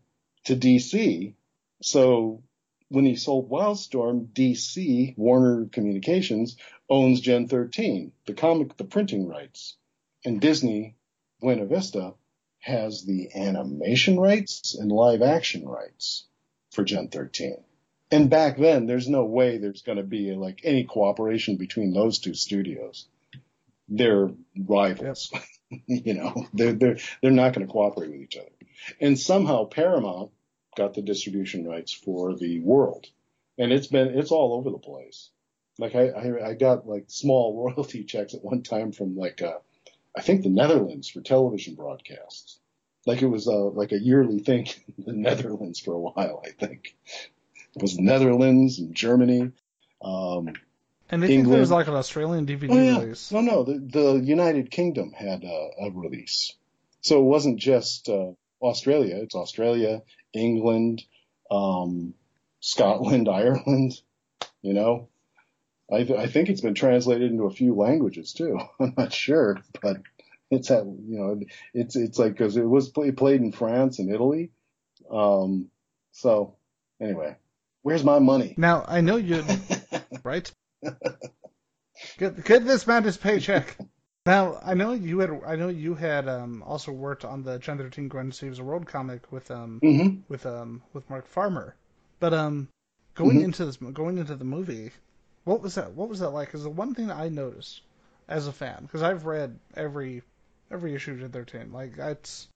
to DC. So when he sold Wildstorm, DC, Warner Communications, owns Gen 13, the comic, the printing rights. And Disney, Buena Vista, has the animation rights and live action rights for Gen 13. And back then, there's no way there's going to be like any cooperation between those two studios. They're rivals. you know, they're, they're, they're not going to cooperate with each other. And somehow Paramount got the distribution rights for the world. And it's been, it's all over the place. Like I, I, I got like small royalty checks at one time from like, uh, I think the Netherlands for television broadcasts. Like it was, uh, like a yearly thing in the Netherlands for a while, I think. It was the Netherlands and Germany. Um, And I think there was like an Australian DVD Oh yeah, release. no, no. The, the United Kingdom had a, a release, so it wasn't just uh, Australia. It's Australia, England, um, Scotland, Ireland. You know, I, th- I think it's been translated into a few languages too. I'm not sure, but it's at you know it's it's like because it was play, played in France and Italy. Um, so anyway, where's my money? Now I know you right. Get get this man his paycheck. Now I know you had I know you had um, also worked on the Gen 13 Gwen Saves the World comic with um hmm with um with Mark Farmer, but um going Mhm. into this going into the movie, what was that what was that like? Because the one thing that I noticed as a fan, because I've read every every issue of Gen 13, like it's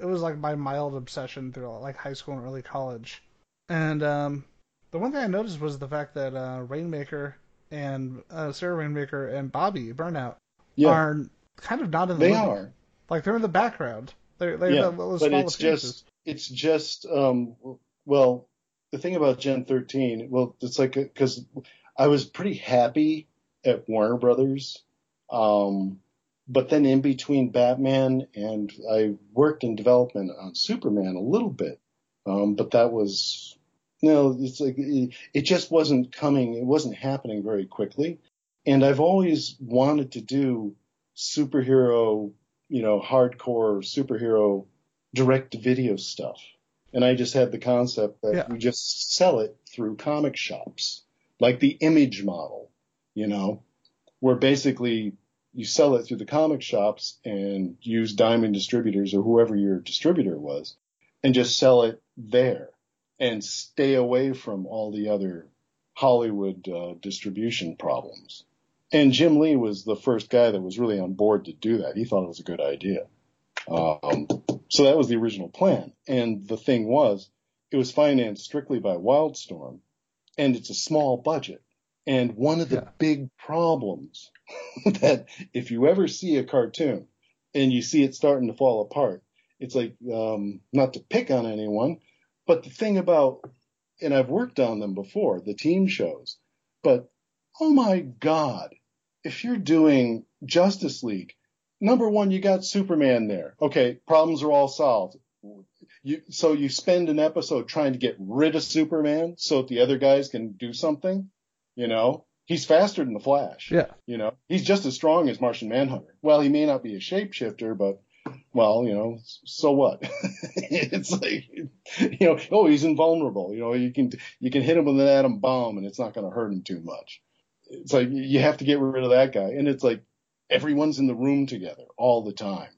it was like my mild obsession through like high school and early college, and um the one thing I noticed was the fact that uh, Rainmaker and uh, Sarah Rainmaker and Bobby Burnout Yeah, are kind of not in the they movie. are. Like they're in the background. They're they're Yeah, the but it's just it's just um well the thing about Gen 13 well it's like because I was pretty happy at Warner Brothers um but then in between Batman and I worked in development on Superman a little bit um but that was no it's like it, it just wasn't coming it wasn't happening very quickly and I've always wanted to do superhero you know hardcore superhero direct to video stuff. And I just had the concept that Yeah. we just sell it through comic shops. Like the image model, you know, where basically you sell it through the comic shops and use Diamond distributors or whoever your distributor was and just sell it there and stay away from all the other Hollywood uh, distribution problems. And Jim Lee was the first guy that was really on board to do that. He thought it was a good idea. Um, so that was the original plan. And the thing was, it was financed strictly by Wildstorm, and it's a small budget. And one of the yeah. big problems that if you ever see a cartoon and you see it starting to fall apart, it's like um, not to pick on anyone, but the thing about and I've worked on them before, the team shows, but oh my God, if you're doing Justice League, number one, you got Superman there. Okay, problems are all solved. You, so you spend an episode trying to get rid of Superman so that the other guys can do something. You know, he's faster than the Flash. Yeah. You know, he's just as strong as Martian Manhunter. Well, he may not be a shapeshifter, but well, you know, so what? it's like, you know, oh, he's invulnerable. You know, you can you can hit him with an atom bomb and it's not going to hurt him too much. It's like you have to get rid of that guy, and it's like everyone's in the room together all the time.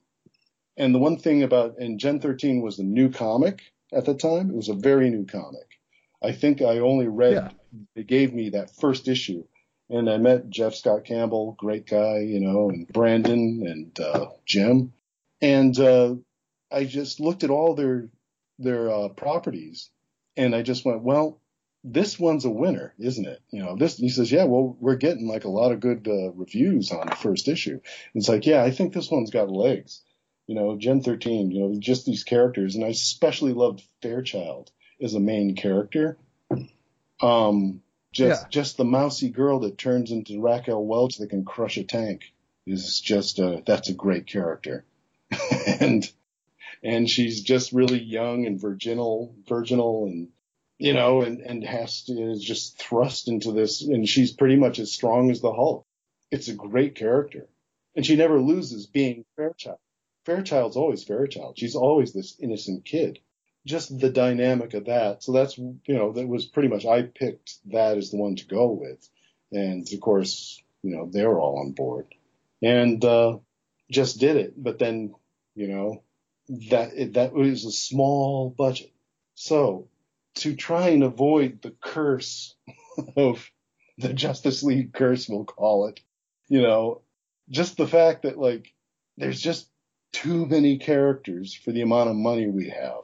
And the one thing about and Gen 13 was a new comic at the time. It was a very new comic. I think I only read yeah. they gave me that first issue and I met Jeff Scott Campbell, great guy, you know, and Brandon and uh, Jim, and uh, I just looked at all their their uh, properties, and I just went, well, this one's a winner, isn't it? You know, this. He says, yeah, well, we're getting like a lot of good uh, reviews on the first issue. And it's like, yeah, I think this one's got legs. You know, Gen 13, you know, just these characters, and I especially loved Fairchild as a main character. Um, just yeah. just the mousy girl that turns into Raquel Welch that can crush a tank is just a that's a great character. and and she's just really young and virginal virginal and you know and and has to is just thrust into this and she's pretty much as strong as the Hulk. It's a great character. And she never loses being Fairchild. Fairchild's always Fairchild. She's always this innocent kid. Just the dynamic of that. So that's you know, that was pretty much I picked that as the one to go with. And of course, you know, they were all on board. And uh just did it. But then, you know, that that was a small budget. So to try and avoid the curse of the Justice League curse, we'll call it, you know, just the fact that like there's just too many characters for the amount of money we have,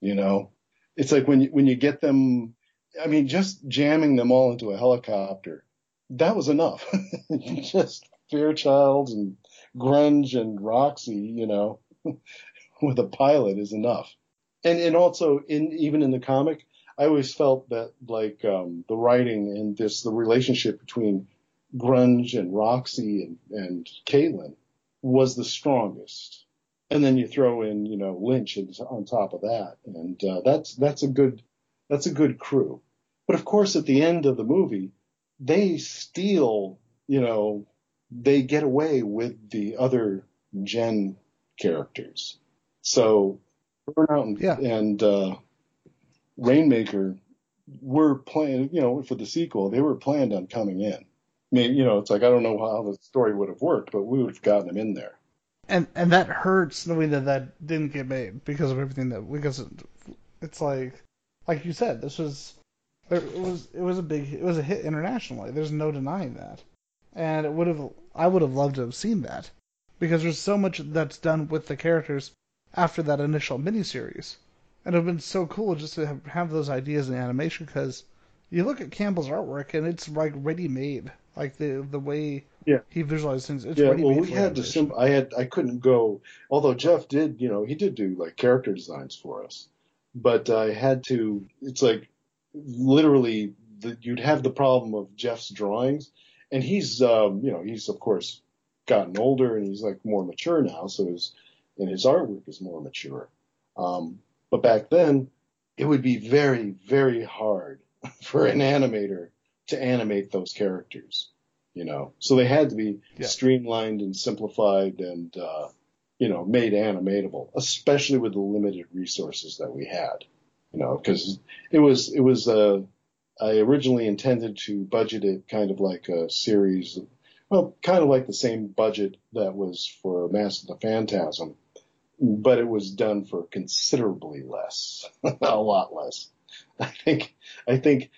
you know. It's like when you when you get them I mean, just jamming them all into a helicopter, that was enough. just Fairchild and grunge and Roxy, you know, with a pilot is enough. And and also in even in the comic, I always felt that like um, the writing and this the relationship between grunge and Roxy and and Caitlin was the strongest. And then you throw in you know Lynch on top of that, and uh, that's that's a good that's a good crew. But of course, at the end of the movie, they steal you know they get away with the other gen characters. So Burnout and, yeah. and uh, Rainmaker were planned, you know, for the sequel. They were planned on coming in. I mean, you know, it's like I don't know how the story would have worked, but we would have gotten them in there. And and that hurts knowing that that didn't get made because of everything that because it's like like you said, this was it was it was a big it was a hit internationally. There's no denying that and it would have I would have loved to have seen that because there's so much that's done with the characters after that initial miniseries, and it would have been so cool just to have, have those ideas in animation because you look at Campbell's artwork and it's like ready made, like the the way yeah. he visualized things. It's yeah, well, we had to I had I couldn't go. Although Jeff did, you know, he did do like character designs for us, but I had to. It's like literally the, you'd have the problem of Jeff's drawings and he's um, you know he's of course gotten older and he's like more mature now, so his and his artwork is more mature. Um, but back then, it would be very very hard for an animator to animate those characters, you know. So they had to be yeah. streamlined and simplified and uh, you know made animatable, especially with the limited resources that we had, you know, because it was it was uh, I originally intended to budget it kind of like a series, well, kind of like the same budget that was for Mask of the Phantasm, but it was done for considerably less, a lot less. I think, I think,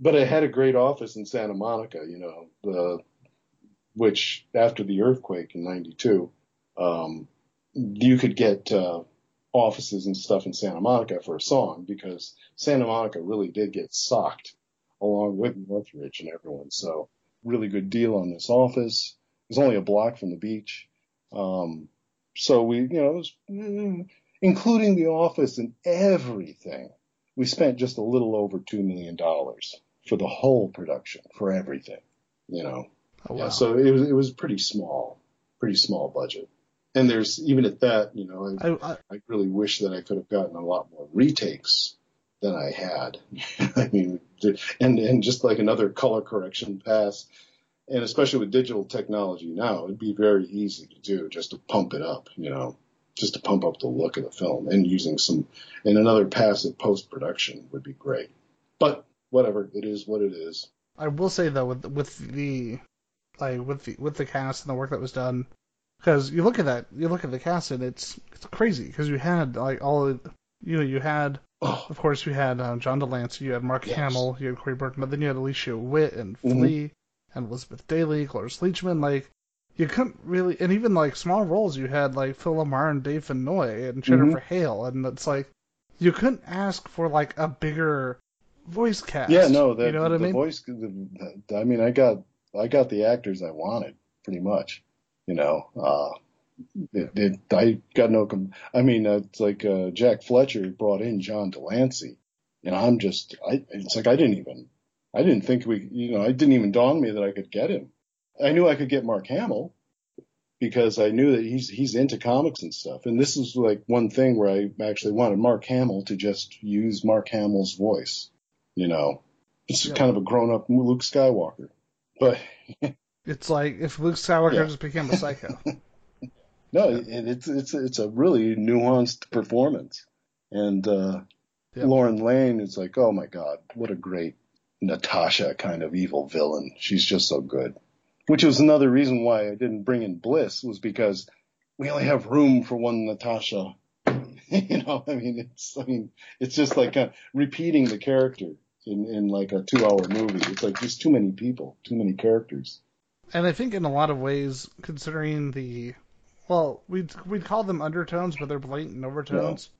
but I had a great office in Santa Monica, you know, the, which after the earthquake in 92, um, you could get, uh, offices and stuff in Santa Monica for a song because Santa Monica really did get socked along with Northridge and everyone. So really good deal on this office. It was only a block from the beach. Um, so we, you know, was, mm, including the office and everything, we spent just a little over $2 million for the whole production, for everything, you know. Oh, wow. So it was, it was pretty small, pretty small budget. And there's, even at that, you know, I, I, I really wish that I could have gotten a lot more retakes than I had. I mean, and and just like another color correction pass, and especially with digital technology now, it'd be very easy to do just to pump it up, you know, just to pump up the look of the film, and using some and another pass at post production would be great. But whatever, it is what it is. I will say though, with with the like with the with the cast and the work that was done, because you look at that, you look at the cast and it's it's crazy because you had like all you know you had Oh. Of course, you had um, John de Lancie, you had Mark yes. Hamill, you had Corey Burton, but then you had Alicia Witt and mm-hmm. Flea and Elizabeth Daily, Cloris Leachman. Like, you couldn't really, and even like small roles, you had like Phil LaMarr and Dave Fennoy and Jennifer mm-hmm. Hale, and it's like you couldn't ask for like a bigger voice cast. Yeah, no, the, you know what I mean. The Voice, the, I mean, I got I got the actors I wanted pretty much. You know, uh, it, it, I got no. Com- I mean, uh, it's like uh, Jack Fletcher brought in John de Lancie, and I'm just. I. It's like I didn't even. I didn't think we. You know, I didn't even dawn me that I could get him. I knew I could get Mark Hamill because I knew that he's he's into comics and stuff. And this is like one thing where I actually wanted Mark Hamill to just use Mark Hamill's voice. You know, it's yeah. kind of a grown up Luke Skywalker, but. it's like if Luke Skywalker yeah. just became a psycho. No, and it's it's it's a really nuanced performance, and uh, Lauren Lane is like, oh my god, what a great Natasha kind of evil villain. She's just so good. Which was another reason why I didn't bring in Bliss was because we only have room for one Natasha. you know, I mean, it's I mean, it's just like uh, repeating the character in in like a two hour movie. It's like just too many people, too many characters. And I think in a lot of ways, considering the well, we'd we'd call them undertones, but they're blatant overtones.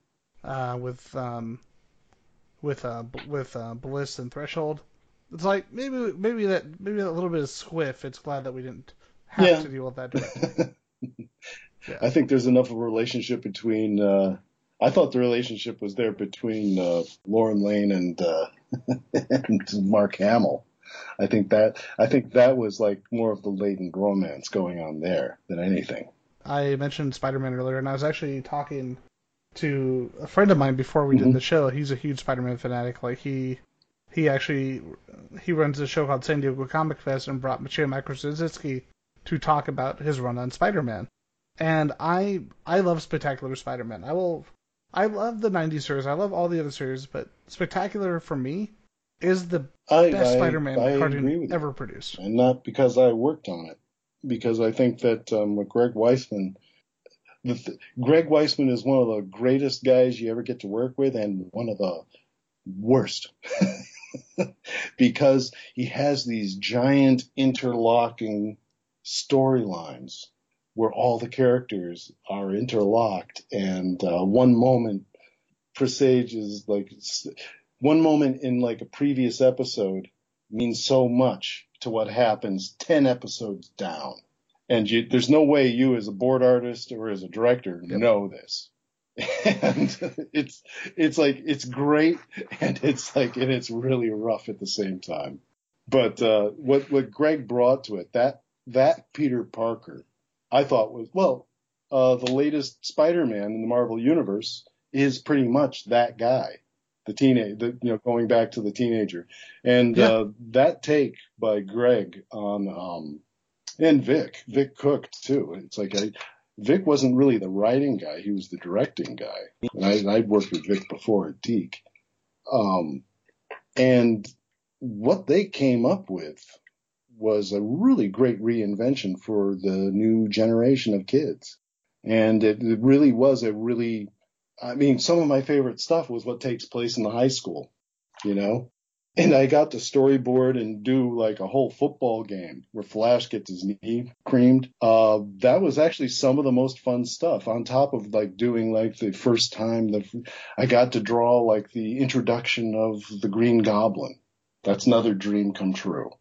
Uh, with um, with uh, with uh, Bliss and Threshold. It's like maybe maybe that maybe a little bit of squiff. It's glad that we didn't have yeah. to deal with that directly. yeah. I think there's enough of a relationship between. Uh, I thought the relationship was there between uh, Lauren Lane and, uh, and Mark Hamill. I think that I think that was like more of the latent romance going on there than anything. I mentioned Spider-Man earlier, and I was actually talking to a friend of mine before we mm-hmm. did the show. He's a huge Spider-Man fanatic. Like he he actually he runs a show called San Diego Comic Fest and brought Maciej Microszczycki to talk about his run on Spider-Man. And I I love Spectacular Spider-Man. I will I love the 90s series. I love all the other series, but Spectacular for me is the I, best I, Spider-Man I cartoon ever produced. And not because I worked on it because I think that um, with Greg Weisman, th- Greg Weisman is one of the greatest guys you ever get to work with, and one of the worst. because he has these giant interlocking storylines where all the characters are interlocked and uh, one moment presages like one moment in like a previous episode means so much to what happens 10 episodes down. And you, there's no way you as a board artist or as a director yep. know this. And it's, it's like, it's great and it's like, and it's really rough at the same time. But, uh, what, what Greg brought to it, that, that Peter Parker, I thought was, well, uh, the latest Spider-Man in the Marvel universe is pretty much that guy the teenage, the, you know, going back to the teenager, and yeah. uh, that take by Greg on, um, and Vic, Vic Cook too. It's like I, Vic wasn't really the writing guy; he was the directing guy. And I, I'd worked with Vic before at DiC, um, and what they came up with was a really great reinvention for the new generation of kids. And it, it really was a really, I mean, some of my favorite stuff was what takes place in the high school, you know? And I got to storyboard and do like a whole football game where Flash gets his knee creamed. Uh, that was actually some of the most fun stuff on top of like doing like the first time that I got to draw like the introduction of the Green Goblin. That's another dream come true.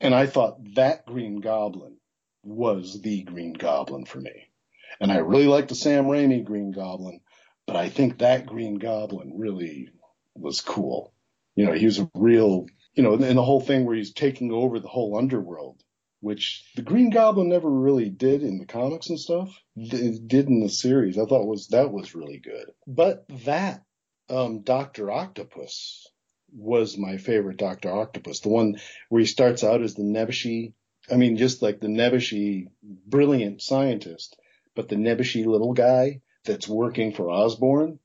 And I thought that Green Goblin was the Green Goblin for me. And I really like the Sam Raimi Green Goblin, but I think that Green Goblin really was cool. You know, he was a real, you know, and the whole thing where he's taking over the whole underworld, which the Green Goblin never really did in the comics and stuff. It did in the series. I thought was that was really good. But that um, Doctor Octopus was my favorite Doctor Octopus. The one where he starts out as the Nebuchadnezzar. I mean, just like the Nebuchadnezzar, brilliant scientist, but the Nebuchadnezzar little guy that's working for Osborn.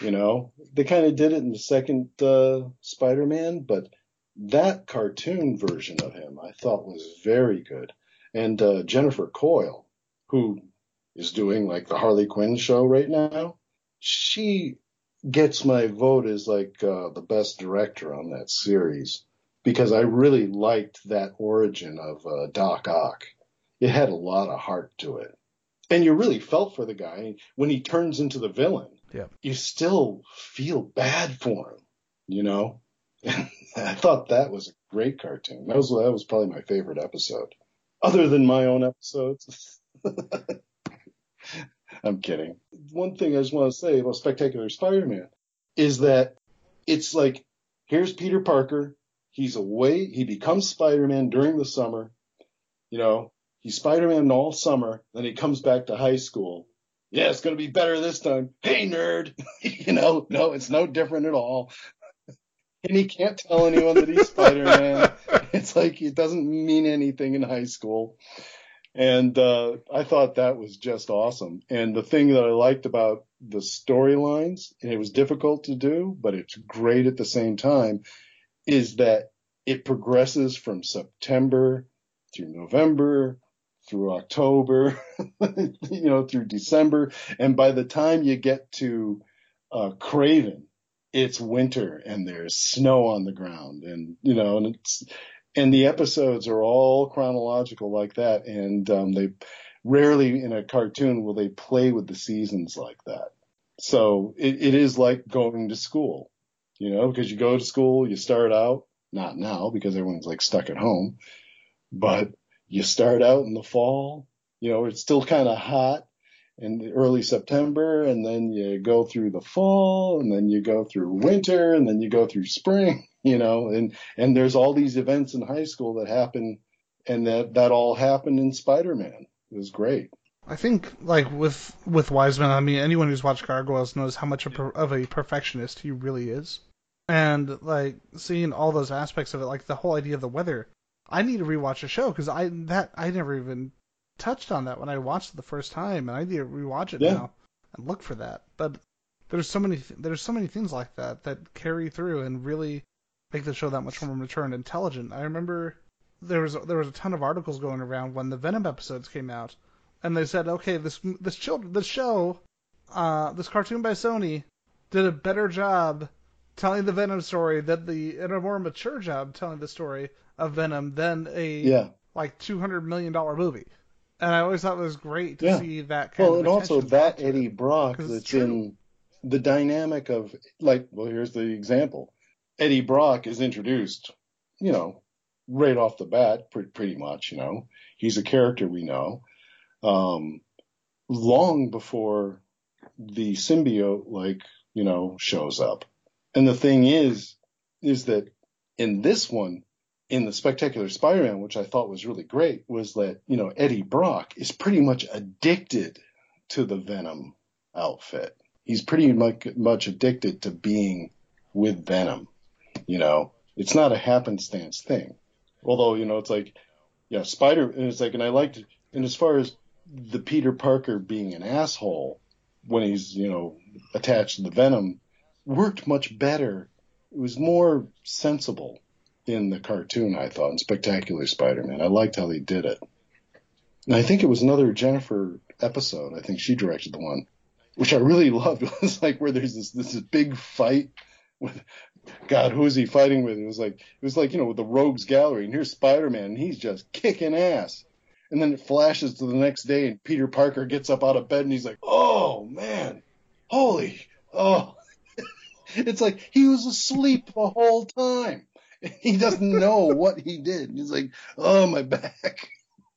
You know, they kind of did it in the second uh, Spider-Man, but that cartoon version of him I thought was very good. And uh, Jennifer Coyle, who is doing like the Harley Quinn show right now, she gets my vote as like uh, the best director on that series because I really liked that origin of uh, Doc Ock. It had a lot of heart to it, and you really felt for the guy when he turns into the villain. Yeah, you still feel bad for him, you know. I thought that was a great cartoon. That was that was probably my favorite episode, other than my own episodes. I'm kidding. One thing I just want to say about Spectacular Spider-Man is that it's like here's Peter Parker. He's away. He becomes Spider-Man during the summer. You know, he's Spider-Man all summer. Then he comes back to high school. Yeah, it's going to be better this time. Hey, nerd. you know, no, it's no different at all. and he can't tell anyone that he's Spider-Man. it's like it doesn't mean anything in high school. And uh, I thought that was just awesome. And the thing that I liked about the storylines, and it was difficult to do, but it's great at the same time, is that it progresses from September through November through October, you know, through December. And by the time you get to uh, Kraven, it's winter and there's snow on the ground and, you know, and it's, and the episodes are all chronological like that, and um, they rarely in a cartoon will they play with the seasons like that. So it, it is like going to school, you know, because you go to school, you start out not now because everyone's like stuck at home, but you start out in the fall, you know, it's still kind of hot in early September, and then you go through the fall, and then you go through winter, and then you go through spring, you know, and and there's all these events in high school that happen, and that that all happened in Spider-Man. It was great. I think like with with Weisman, I mean anyone who's watched Gargoyles knows how much of a perfectionist he really is, and like seeing all those aspects of it, like the whole idea of the weather. I need to rewatch the show because I that I never even touched on that when I watched it the first time, and I need to rewatch it yeah. now and look for that. But there's so many there's so many things like that that carry through and really make the show that much more mature and intelligent. I remember there was there was a ton of articles going around when the Venom episodes came out, and they said, okay, this this children this show, uh, this cartoon by Sony did a better job telling the Venom story than the and a more mature job telling the story of Venom than a yeah. like two hundred million dollar movie. And I always thought it was great to yeah. see that kind well, of and also that Eddie Brock that's in the dynamic of like well here's the example Eddie Brock is introduced, you know, right off the bat, pretty, pretty much, you know, he's a character we know, um, long before the symbiote, like, you know, shows up. And the thing is, is that in this one, in the Spectacular Spider-Man, which I thought was really great, was that, you know, Eddie Brock is pretty much addicted to the Venom outfit. He's pretty much, much addicted to being with Venom. You know, it's not a happenstance thing. Although, you know, it's like, yeah, Spider, and it's like, and I liked, and as far as the Peter Parker being an asshole when he's, you know, attached to the Venom, worked much better it was more sensible in the cartoon, I thought, in Spectacular Spider-Man. I liked how they did it. And I think it was another Jennifer episode. I think she directed the one, which I really loved. It was like where there's this this big fight God, who is he fighting with? It was like it was like you know with the Rogues Gallery, and here's Spider-Man, and he's just kicking ass. And then it flashes to the next day, and Peter Parker gets up out of bed, and he's like, "Oh man, holy, oh!" it's like he was asleep the whole time. He doesn't know what he did. He's like, "Oh my back."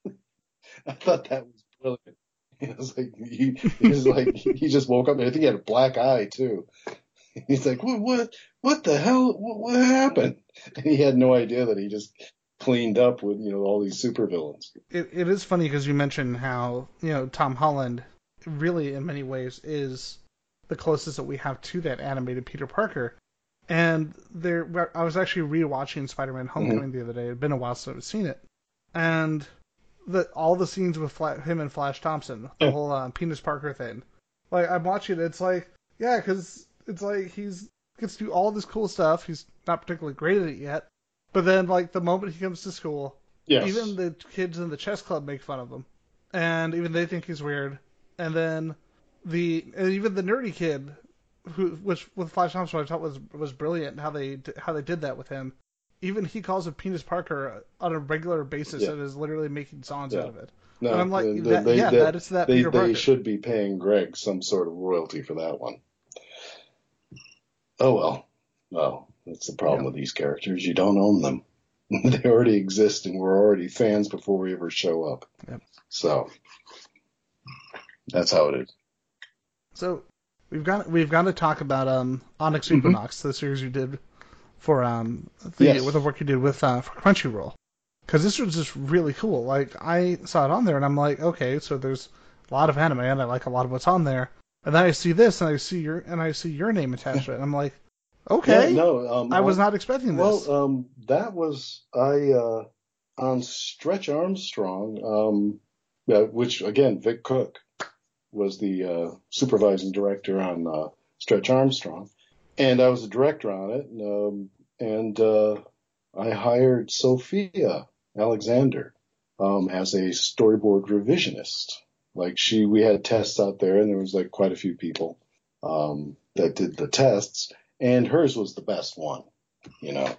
I thought that was brilliant. It was like he was like he just woke up, and I think he had a black eye too. He's like, "What? What? What the hell? What, what happened?" And he had no idea that he just cleaned up with you know all these supervillains. It, it is funny because you mentioned how you know Tom Holland really in many ways is the closest that we have to that animated Peter Parker. And there, I was actually rewatching Spider-Man: Homecoming mm-hmm. the other day. It had been a while since I've seen it, and the all the scenes with Fla- him and Flash Thompson, the whole uh, Penis Parker thing. Like I'm watching it, it's like yeah, because it's like he's gets to do all this cool stuff. He's not particularly great at it yet, but then like the moment he comes to school, yes. even the kids in the chess club make fun of him, and even they think he's weird. And then the and even the nerdy kid, who which with Flash Thompson I thought was was brilliant how they how they did that with him. Even he calls him Penis Parker on a regular basis yeah. and is literally making songs yeah. out of it. No, and I'm like, they, that, they, yeah, they, that is that they, They should be paying Greg some sort of royalty for that one. Oh well, well, that's the problem yeah. with these characters. You don't own them. they already exist, and we're already fans before we ever show up. Yep. So that's how it is. So we've got we've got to talk about um Onyx mm-hmm. The series you did for um the yes. with the work you did with uh, for Crunchyroll, because this was just really cool. Like I saw it on there, and I'm like, okay, so there's a lot of anime, and I like a lot of what's on there. And then I see this, and I see your and I see your name attached to it. And I'm like, okay, yeah, no, um, I was not expecting this. Well, um, that was I uh, on Stretch Armstrong, um, which again Vic Cook was the uh, supervising director on uh, Stretch Armstrong, and I was a director on it, um, and uh, I hired Sofia Alexander um, as a storyboard revisionist. Like she, we had tests out there, and there was like quite a few people um, that did the tests, and hers was the best one, you know.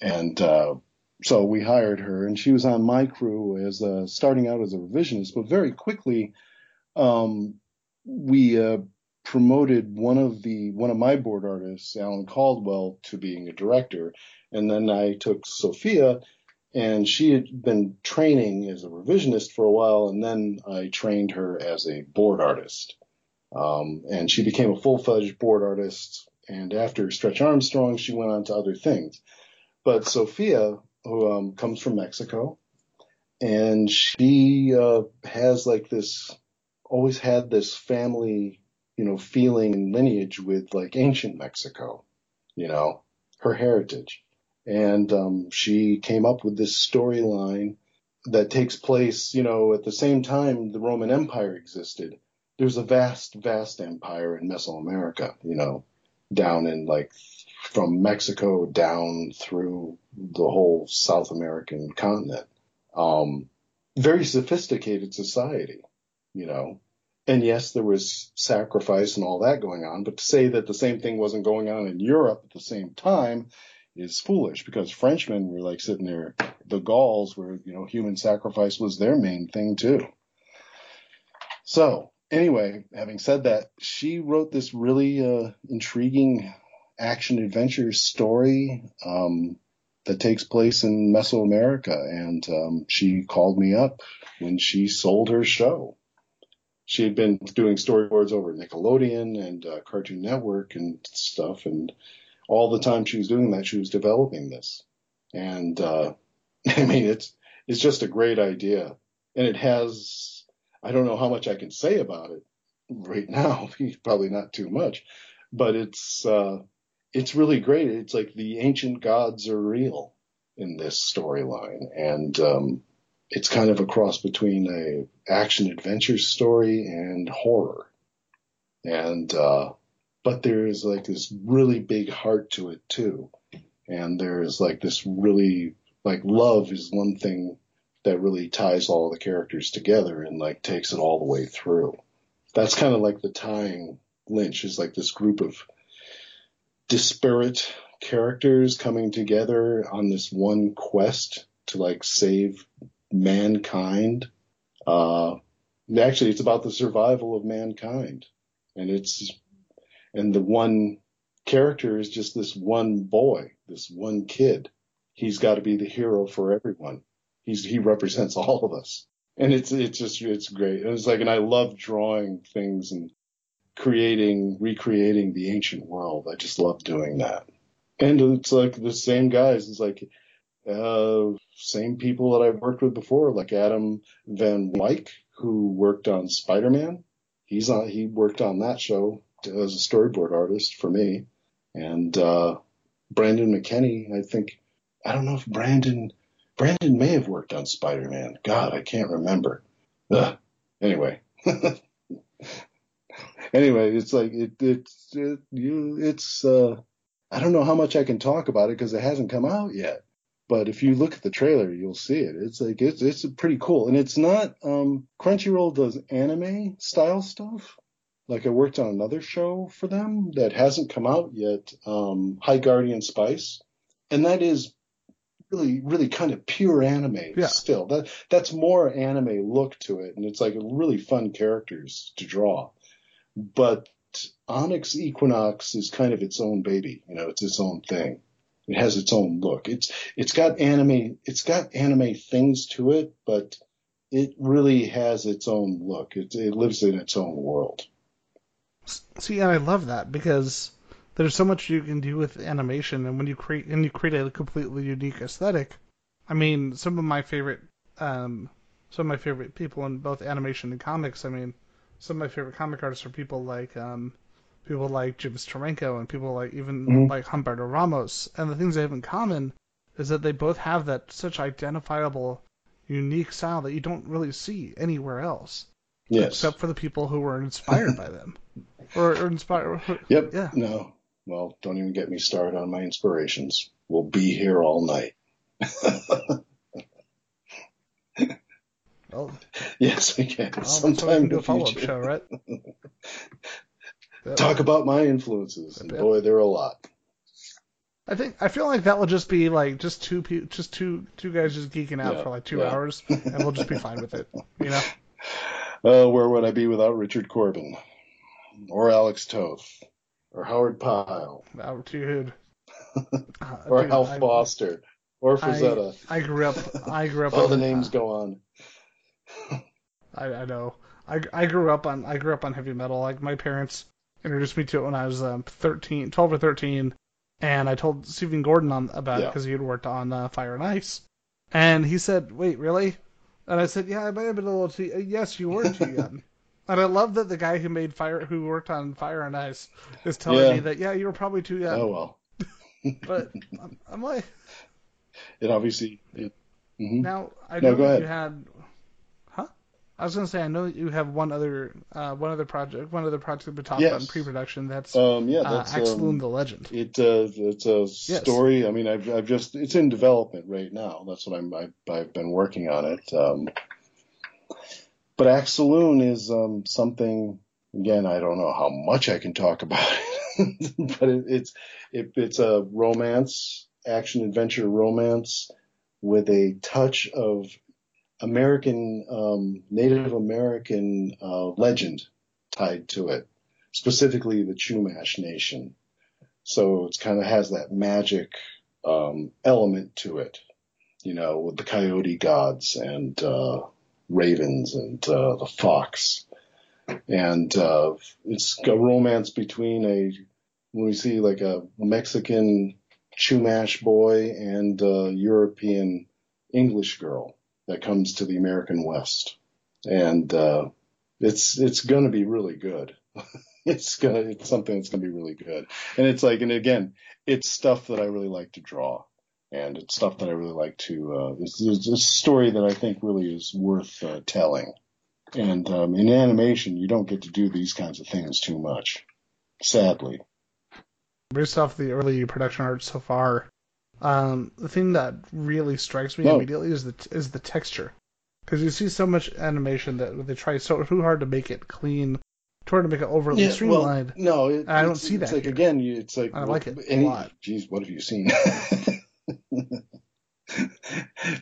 And uh, so we hired her, and she was on my crew as uh, starting out as a revisionist, but very quickly um, we uh, promoted one of the one of my board artists, Alan Caldwell, to being a director, and then I took Sofia and she had been training as a revisionist for a while, and then I trained her as a board artist. Um, and she became a full-fledged board artist. And after Stretch Armstrong, she went on to other things. But Sofia, who um, comes from Mexico, and she uh, has like this, always had this family, you know, feeling and lineage with like ancient Mexico, you know, her heritage and um, she came up with this storyline that takes place, you know, at the same time the Roman Empire existed. There's a vast, vast empire in Mesoamerica, you know, down in like from Mexico down through the whole South American continent. Um, very sophisticated society, you know. And yes, there was sacrifice and all that going on, but to say that the same thing wasn't going on in Europe at the same time is foolish because Frenchmen were like sitting there, the Gauls were, you know, human sacrifice was their main thing too. So anyway, having said that, she wrote this really uh, intriguing action adventure story um, that takes place in Mesoamerica, and um, she called me up when she sold her show. She had been doing storyboards over Nickelodeon and uh, Cartoon Network and stuff, and all the time she was doing that, she was developing this. And, uh, I mean, it's, it's just a great idea. And it has, I don't know how much I can say about it right now, probably not too much, but it's, uh, it's really great. It's like the ancient gods are real in this storyline. And, um, it's kind of a cross between a action adventure story and horror. And, uh, but there is like this really big heart to it too. And there is like this really like love is one thing that really ties all the characters together and like takes it all the way through. That's kind of like the tying Lynch is like this group of disparate characters coming together on this one quest to like save mankind. Uh, actually, it's about the survival of mankind, and it's and the one character is just this one boy, this one kid. He's got to be the hero for everyone. He's he represents all of us, and it's it's just it's great. And it's like, and I love drawing things and creating, recreating the ancient world. I just love doing that. And it's like the same guys. It's like uh, same people that I've worked with before, like Adam Van Wyk, who worked on Spider-Man. He's on. He worked on that show as a storyboard artist for me, and uh, Brandon McKinney. I think I don't know if Brandon Brandon may have worked on Spider-Man. God, I can't remember. Ugh. Anyway. anyway, it's like it, it's it, you it's uh I don't know how much I can talk about it because it hasn't come out yet. But if you look at the trailer, you'll see it. It's like it's it's pretty cool, and it's not. Um, Crunchyroll does anime style stuff. Like I worked on another show for them that hasn't come out yet, um, High Guardian Spice, and that is really really kind of pure anime Yeah. still. That that's more anime look to it, and it's like really fun characters to draw. But Onyx Equinox is kind of its own baby. You know, it's its own thing. It has its own look. It's it's got anime it's got anime things to it, but it really has its own look. It it lives in its own world. See, and I love that because there's so much you can do with animation, and when you create and you create a completely unique aesthetic. I mean, some of my favorite, um, some of my favorite people in both animation and comics. I mean, some of my favorite comic artists are people like um, people like Jim Steranko and people like even Mhm. like Humberto Ramos. And the things they have in common is that they both have that such identifiable, unique style that you don't really see anywhere else Yes. except for the people who were inspired by them, or, or inspired. Yep. Yeah. No. Well, don't even get me started on my inspirations. We'll be here all night. Well, yes, we can. well Sometime we can in do the a follow-up future. show, right? Talk about my influences, and boy, there are a lot. I think I feel like that will just be like just two pe- just two two guys just geeking out Yeah, for like two yeah. hours, and we'll just be fine with it. You know? Uh, where would I be without Richard Corbin, or Alex Toth, or Howard Pyle, Oh, dude. Uh, or dude, Hal I- Foster, or I, Frazetta? I grew up. I grew up. All the names uh, go on. I, I know. I, I grew up on I grew up on heavy metal. Like my parents introduced me to it when I was um, 13, 12 or 13, and I told Stephen Gordon on about it because he had worked on uh, Fire and Ice, and he said, "Wait, really?" And I said, "Yeah, I might have been a little too. Yes, you were too young." and I love that the guy who made Fire, who worked on Fire and Ice, is telling Yeah. me that yeah, you were probably too young. Oh well. But I'm, I'm like, It obviously. It, mhm. Now I No, know go ahead. you had? I was gonna say I know that you have one other, uh, one other project, one other project we talked about in pre-production. That's Um, yeah, uh, that's Axloon um, the Legend. It uh, it's a story. I mean, I've I've just it's in development right now. That's what I'm I've, I've been working on it. Um, but Axaloon is um, something. Again, I don't know how much I can talk about it, but it, it's it, it's a romance, action adventure romance with a touch of American um, Native American uh, legend tied to it, specifically the Chumash Nation. So it kind of has that magic um, element to it, you know, with the coyote gods and uh, ravens and uh, the fox. And uh, it's a romance between a, when we see like a Mexican Chumash boy and a European English girl that comes to the American West. And uh, it's it's going to be really good. it's gonna it's something that's going to be really good. And it's like, and again, it's stuff that I really like to draw, and it's stuff that I really like to. Uh, it's, it's a story that I think really is worth uh, telling. And um, in animation, you don't get to do these kinds of things too much. sadly. Based off the early production art so far, um, the thing that really strikes me No. immediately is the is the texture, because you see so much animation that they try so too hard to make it clean, hard to make it overly Yeah, streamlined. well, no, it, I don't see that It's like here. again, you, it's like I like it a lot. Geez, what have you seen?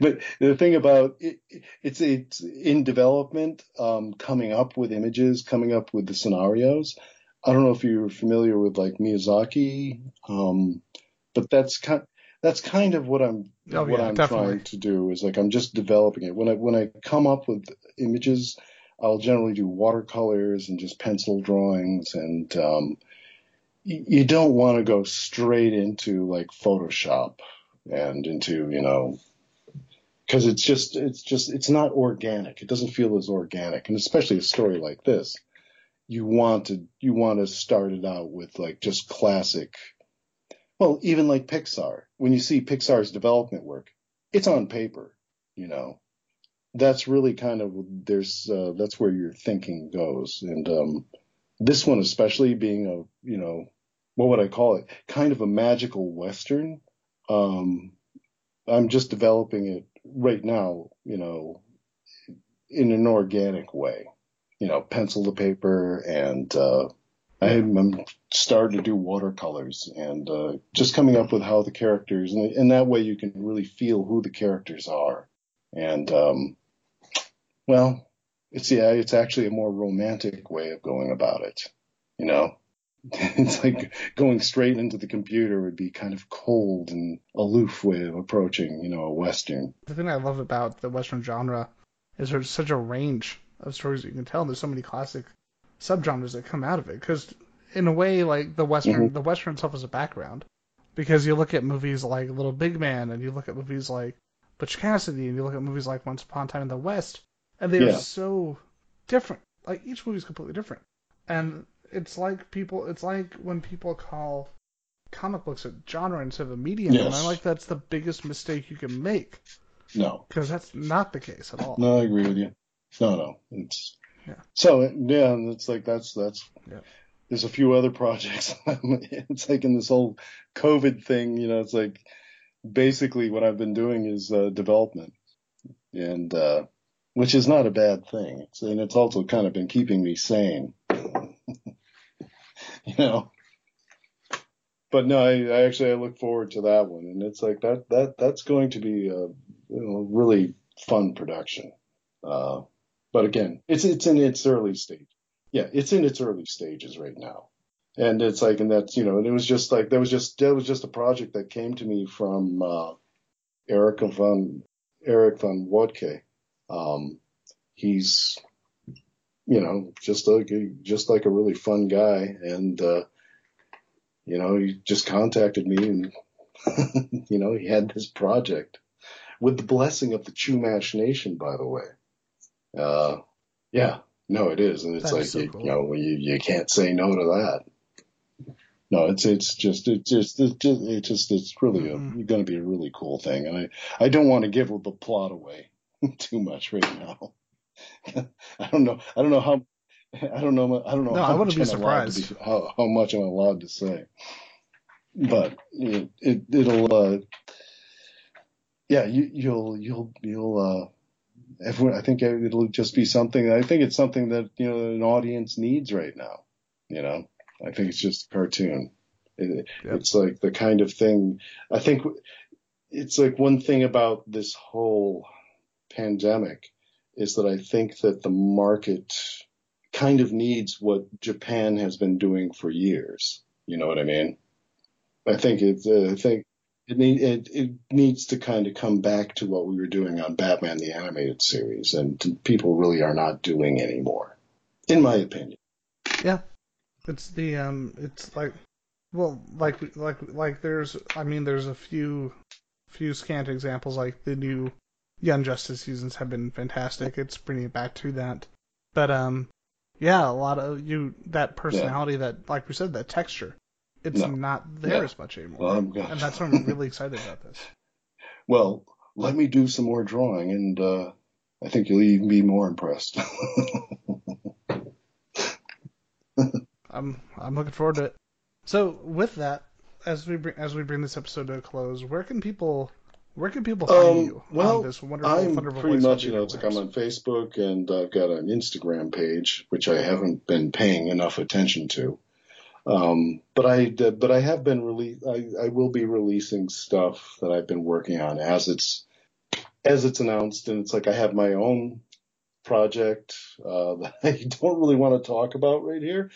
but the thing about it, it's it's in development, um, coming up with images, coming up with the scenarios. I don't know if you're familiar with like Miyazaki, um, but that's kind that's kind of what I'm Oh, what yeah, I'm definitely. trying to do is like I'm just developing it. When I when I come up with images, I'll generally do watercolors and just pencil drawings, and um, y- you don't want to go straight into like Photoshop and into you know because it's just it's just it's not organic. It doesn't feel as organic, and especially a story like this, you want to you want to start it out with like just classic. Well, even like Pixar, when you see Pixar's development work, it's on paper, you know. That's really kind of there's uh, that's where your thinking goes, and um, this one especially being a you know what would I call it? Kind of a magical western. Um, I'm just developing it right now, you know, in an organic way, you know, pencil to paper and, uh, I'm, I'm starting to do watercolors and, uh, just coming up with how the characters and, and that way you can really feel who the characters are. And, um, well, it's, yeah, it's actually a more romantic way of going about it, you know? It's like going straight into the computer would be kind of cold and aloof way of approaching, you know, a western. The thing I love about the Western genre is there's such a range of stories you can tell. There's so many classic subgenres that come out of it. Because in a way, like the Western, mm-hmm. the Western itself is a background. Because you look at movies like Little Big Man, and you look at movies like Butch Cassidy, and you look at movies like Once Upon a Time in the West, and they're Yeah. so different. Like each movie is completely different. And it's like people, it's like when people call comic books a genre instead of a medium. And Yes. I like that's the biggest mistake you can make No, because that's not the case at all. no, I agree with you. No, no, it's Yeah. so yeah, it's like that's that's. Yeah. There's a few other projects. it's like in this whole COVID thing, you know. It's like basically what I've been doing is uh, development, and uh, which is not a bad thing. It's, and it's also kind of been keeping me sane, you know. But no, I, I actually I look forward to that one, and it's like that that that's going to be a you know, really fun production. Uh, but again, it's it's in its early stage. Yeah, it's in its early stages right now, and it's like, and that's you know, and it was just like there was just that was just a project that came to me from uh, Eric von Eric von Wodke. Um, he's you know just like just like a really fun guy, and uh, you know he just contacted me, and you know he had this project with the blessing of the Chumash Nation, by the way. Uh, yeah, no, it is, and it's That like so you, cool. you know you you can't say no to that. No, it's it's just it's just it's just it's just it's really a, Mhm. going to be a really cool thing, and I I don't want to give the plot away too much right now. I don't know I don't know how I don't know I don't know No, how I wouldn't much be I'm allowed to surprised. be, how how much I'm allowed to say, but it, it it'll uh yeah you you'll you'll you'll uh everyone, I think it'll just be something. I think it's something that you know an audience needs right now. You know, I think it's just a cartoon. It, Yep. It's like the kind of thing. I think it's like one thing about this whole pandemic is that I think that the market kind of needs what Japan has been doing for years. You know what I mean? I think it's. Uh, I think it, need, it, it needs to kind of come back to what we were doing on Batman the Animated Series, and people really are not doing anymore, in my opinion. Yeah, it's the um, it's like, well, like like like there's, I mean, there's a few, few scant examples like the new Young Justice seasons have been fantastic. It's bringing it back to that, but um, yeah, a lot of you that personality that, like we said, that texture, it's No. not there Yeah. as much anymore, and that's why I'm really excited about this. well, let me do some more drawing, and uh, I think you'll even be more impressed. I'm I'm looking forward to it. So with that, as we bring as we bring this episode to a close, where can people where can people find Um, you well, on this wonderful, I'm wonderful pretty much, you know, it's like I'm on Facebook and I've got an Instagram page, which I haven't been paying enough attention to. Um, but I, but I have been release, I, I will be releasing stuff that I've been working on as it's, as it's announced. And it's like I have my own project, uh, that I don't really want to talk about right here.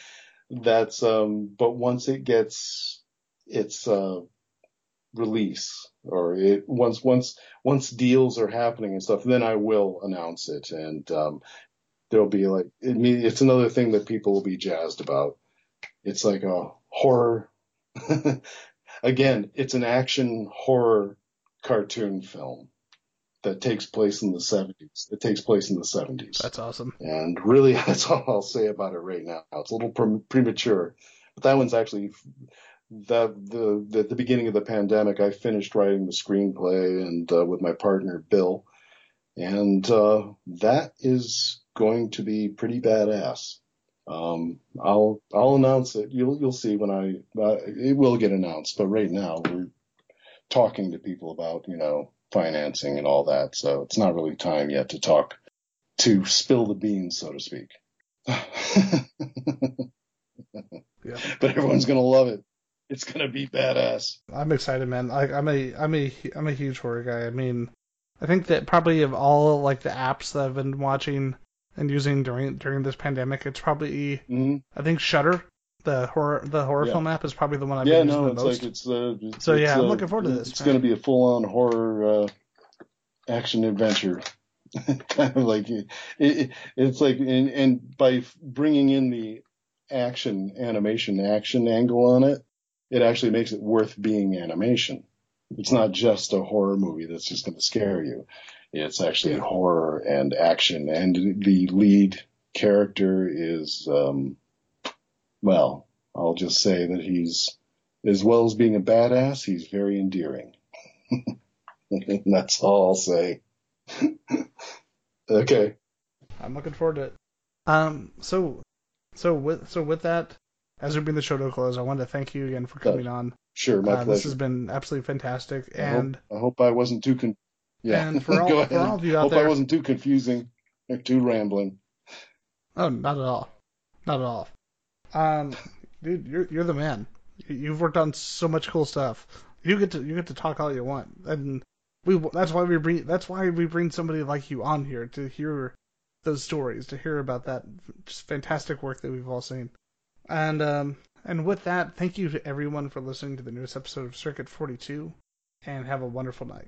That's, um, but once it gets its, uh, release or it once once once deals are happening and stuff then i will announce it and um there'll be like it it's another thing that people will be jazzed about it's like a horror again it's an action horror cartoon film that takes place in the 70s it takes place in the 70s That's awesome. and really, that's all I'll say about it right now. It's a little pre- premature, but that one's actually the, the the the beginning of the pandemic. I finished writing the screenplay and uh, with my partner Bill, and uh, that is going to be pretty badass. Um, I'll I'll announce it. You'll you'll see when I uh, it will get announced. But right now we're talking to people about you know financing and all that, so it's not really time yet to talk to spill the beans, so to speak. Yeah. But everyone's gonna love it. It's gonna be badass. I'm excited, man. Like I'm a I'm a I'm a huge horror guy. I mean, I think that probably of all like the apps that I've been watching and using during during this pandemic, it's probably hmm I think Shudder, the horror the horror Yeah. film app, is probably the one I've Yeah, been using no, the most. like it's uh, it's, So, yeah, it's, I'm uh, looking forward to this, It's gonna be a full-on horror uh, action adventure, kind of like it, it, it's like and, and by bringing in the action animation action angle on it, it actually makes it worth being animation. It's not just a horror movie that's just going to scare you. It's actually Yeah. horror and action, and the lead character is, um, well, I'll just say that he's, as well as being a badass, he's very endearing. that's all I'll say. okay. I'm looking forward to it. Um, so, so with so with that, as we bring the show to a close, I wanted to thank you again for coming on. Sure, my Uh, this has been absolutely fantastic, I hope- and I hope I wasn't too con- yeah. and for all- for all of you out hope there- I wasn't too confusing or too rambling. oh, not at all, not at all. Um, dude, you're you're the man. You- You've worked on so much cool stuff. You get to you get to talk all you want, and we that's why we bring that's why we bring somebody like you on here to hear those stories, to hear about that just fantastic work that we've all seen. And um and with that, thank you to everyone for listening to the newest episode of Circuit 42, and have a wonderful night.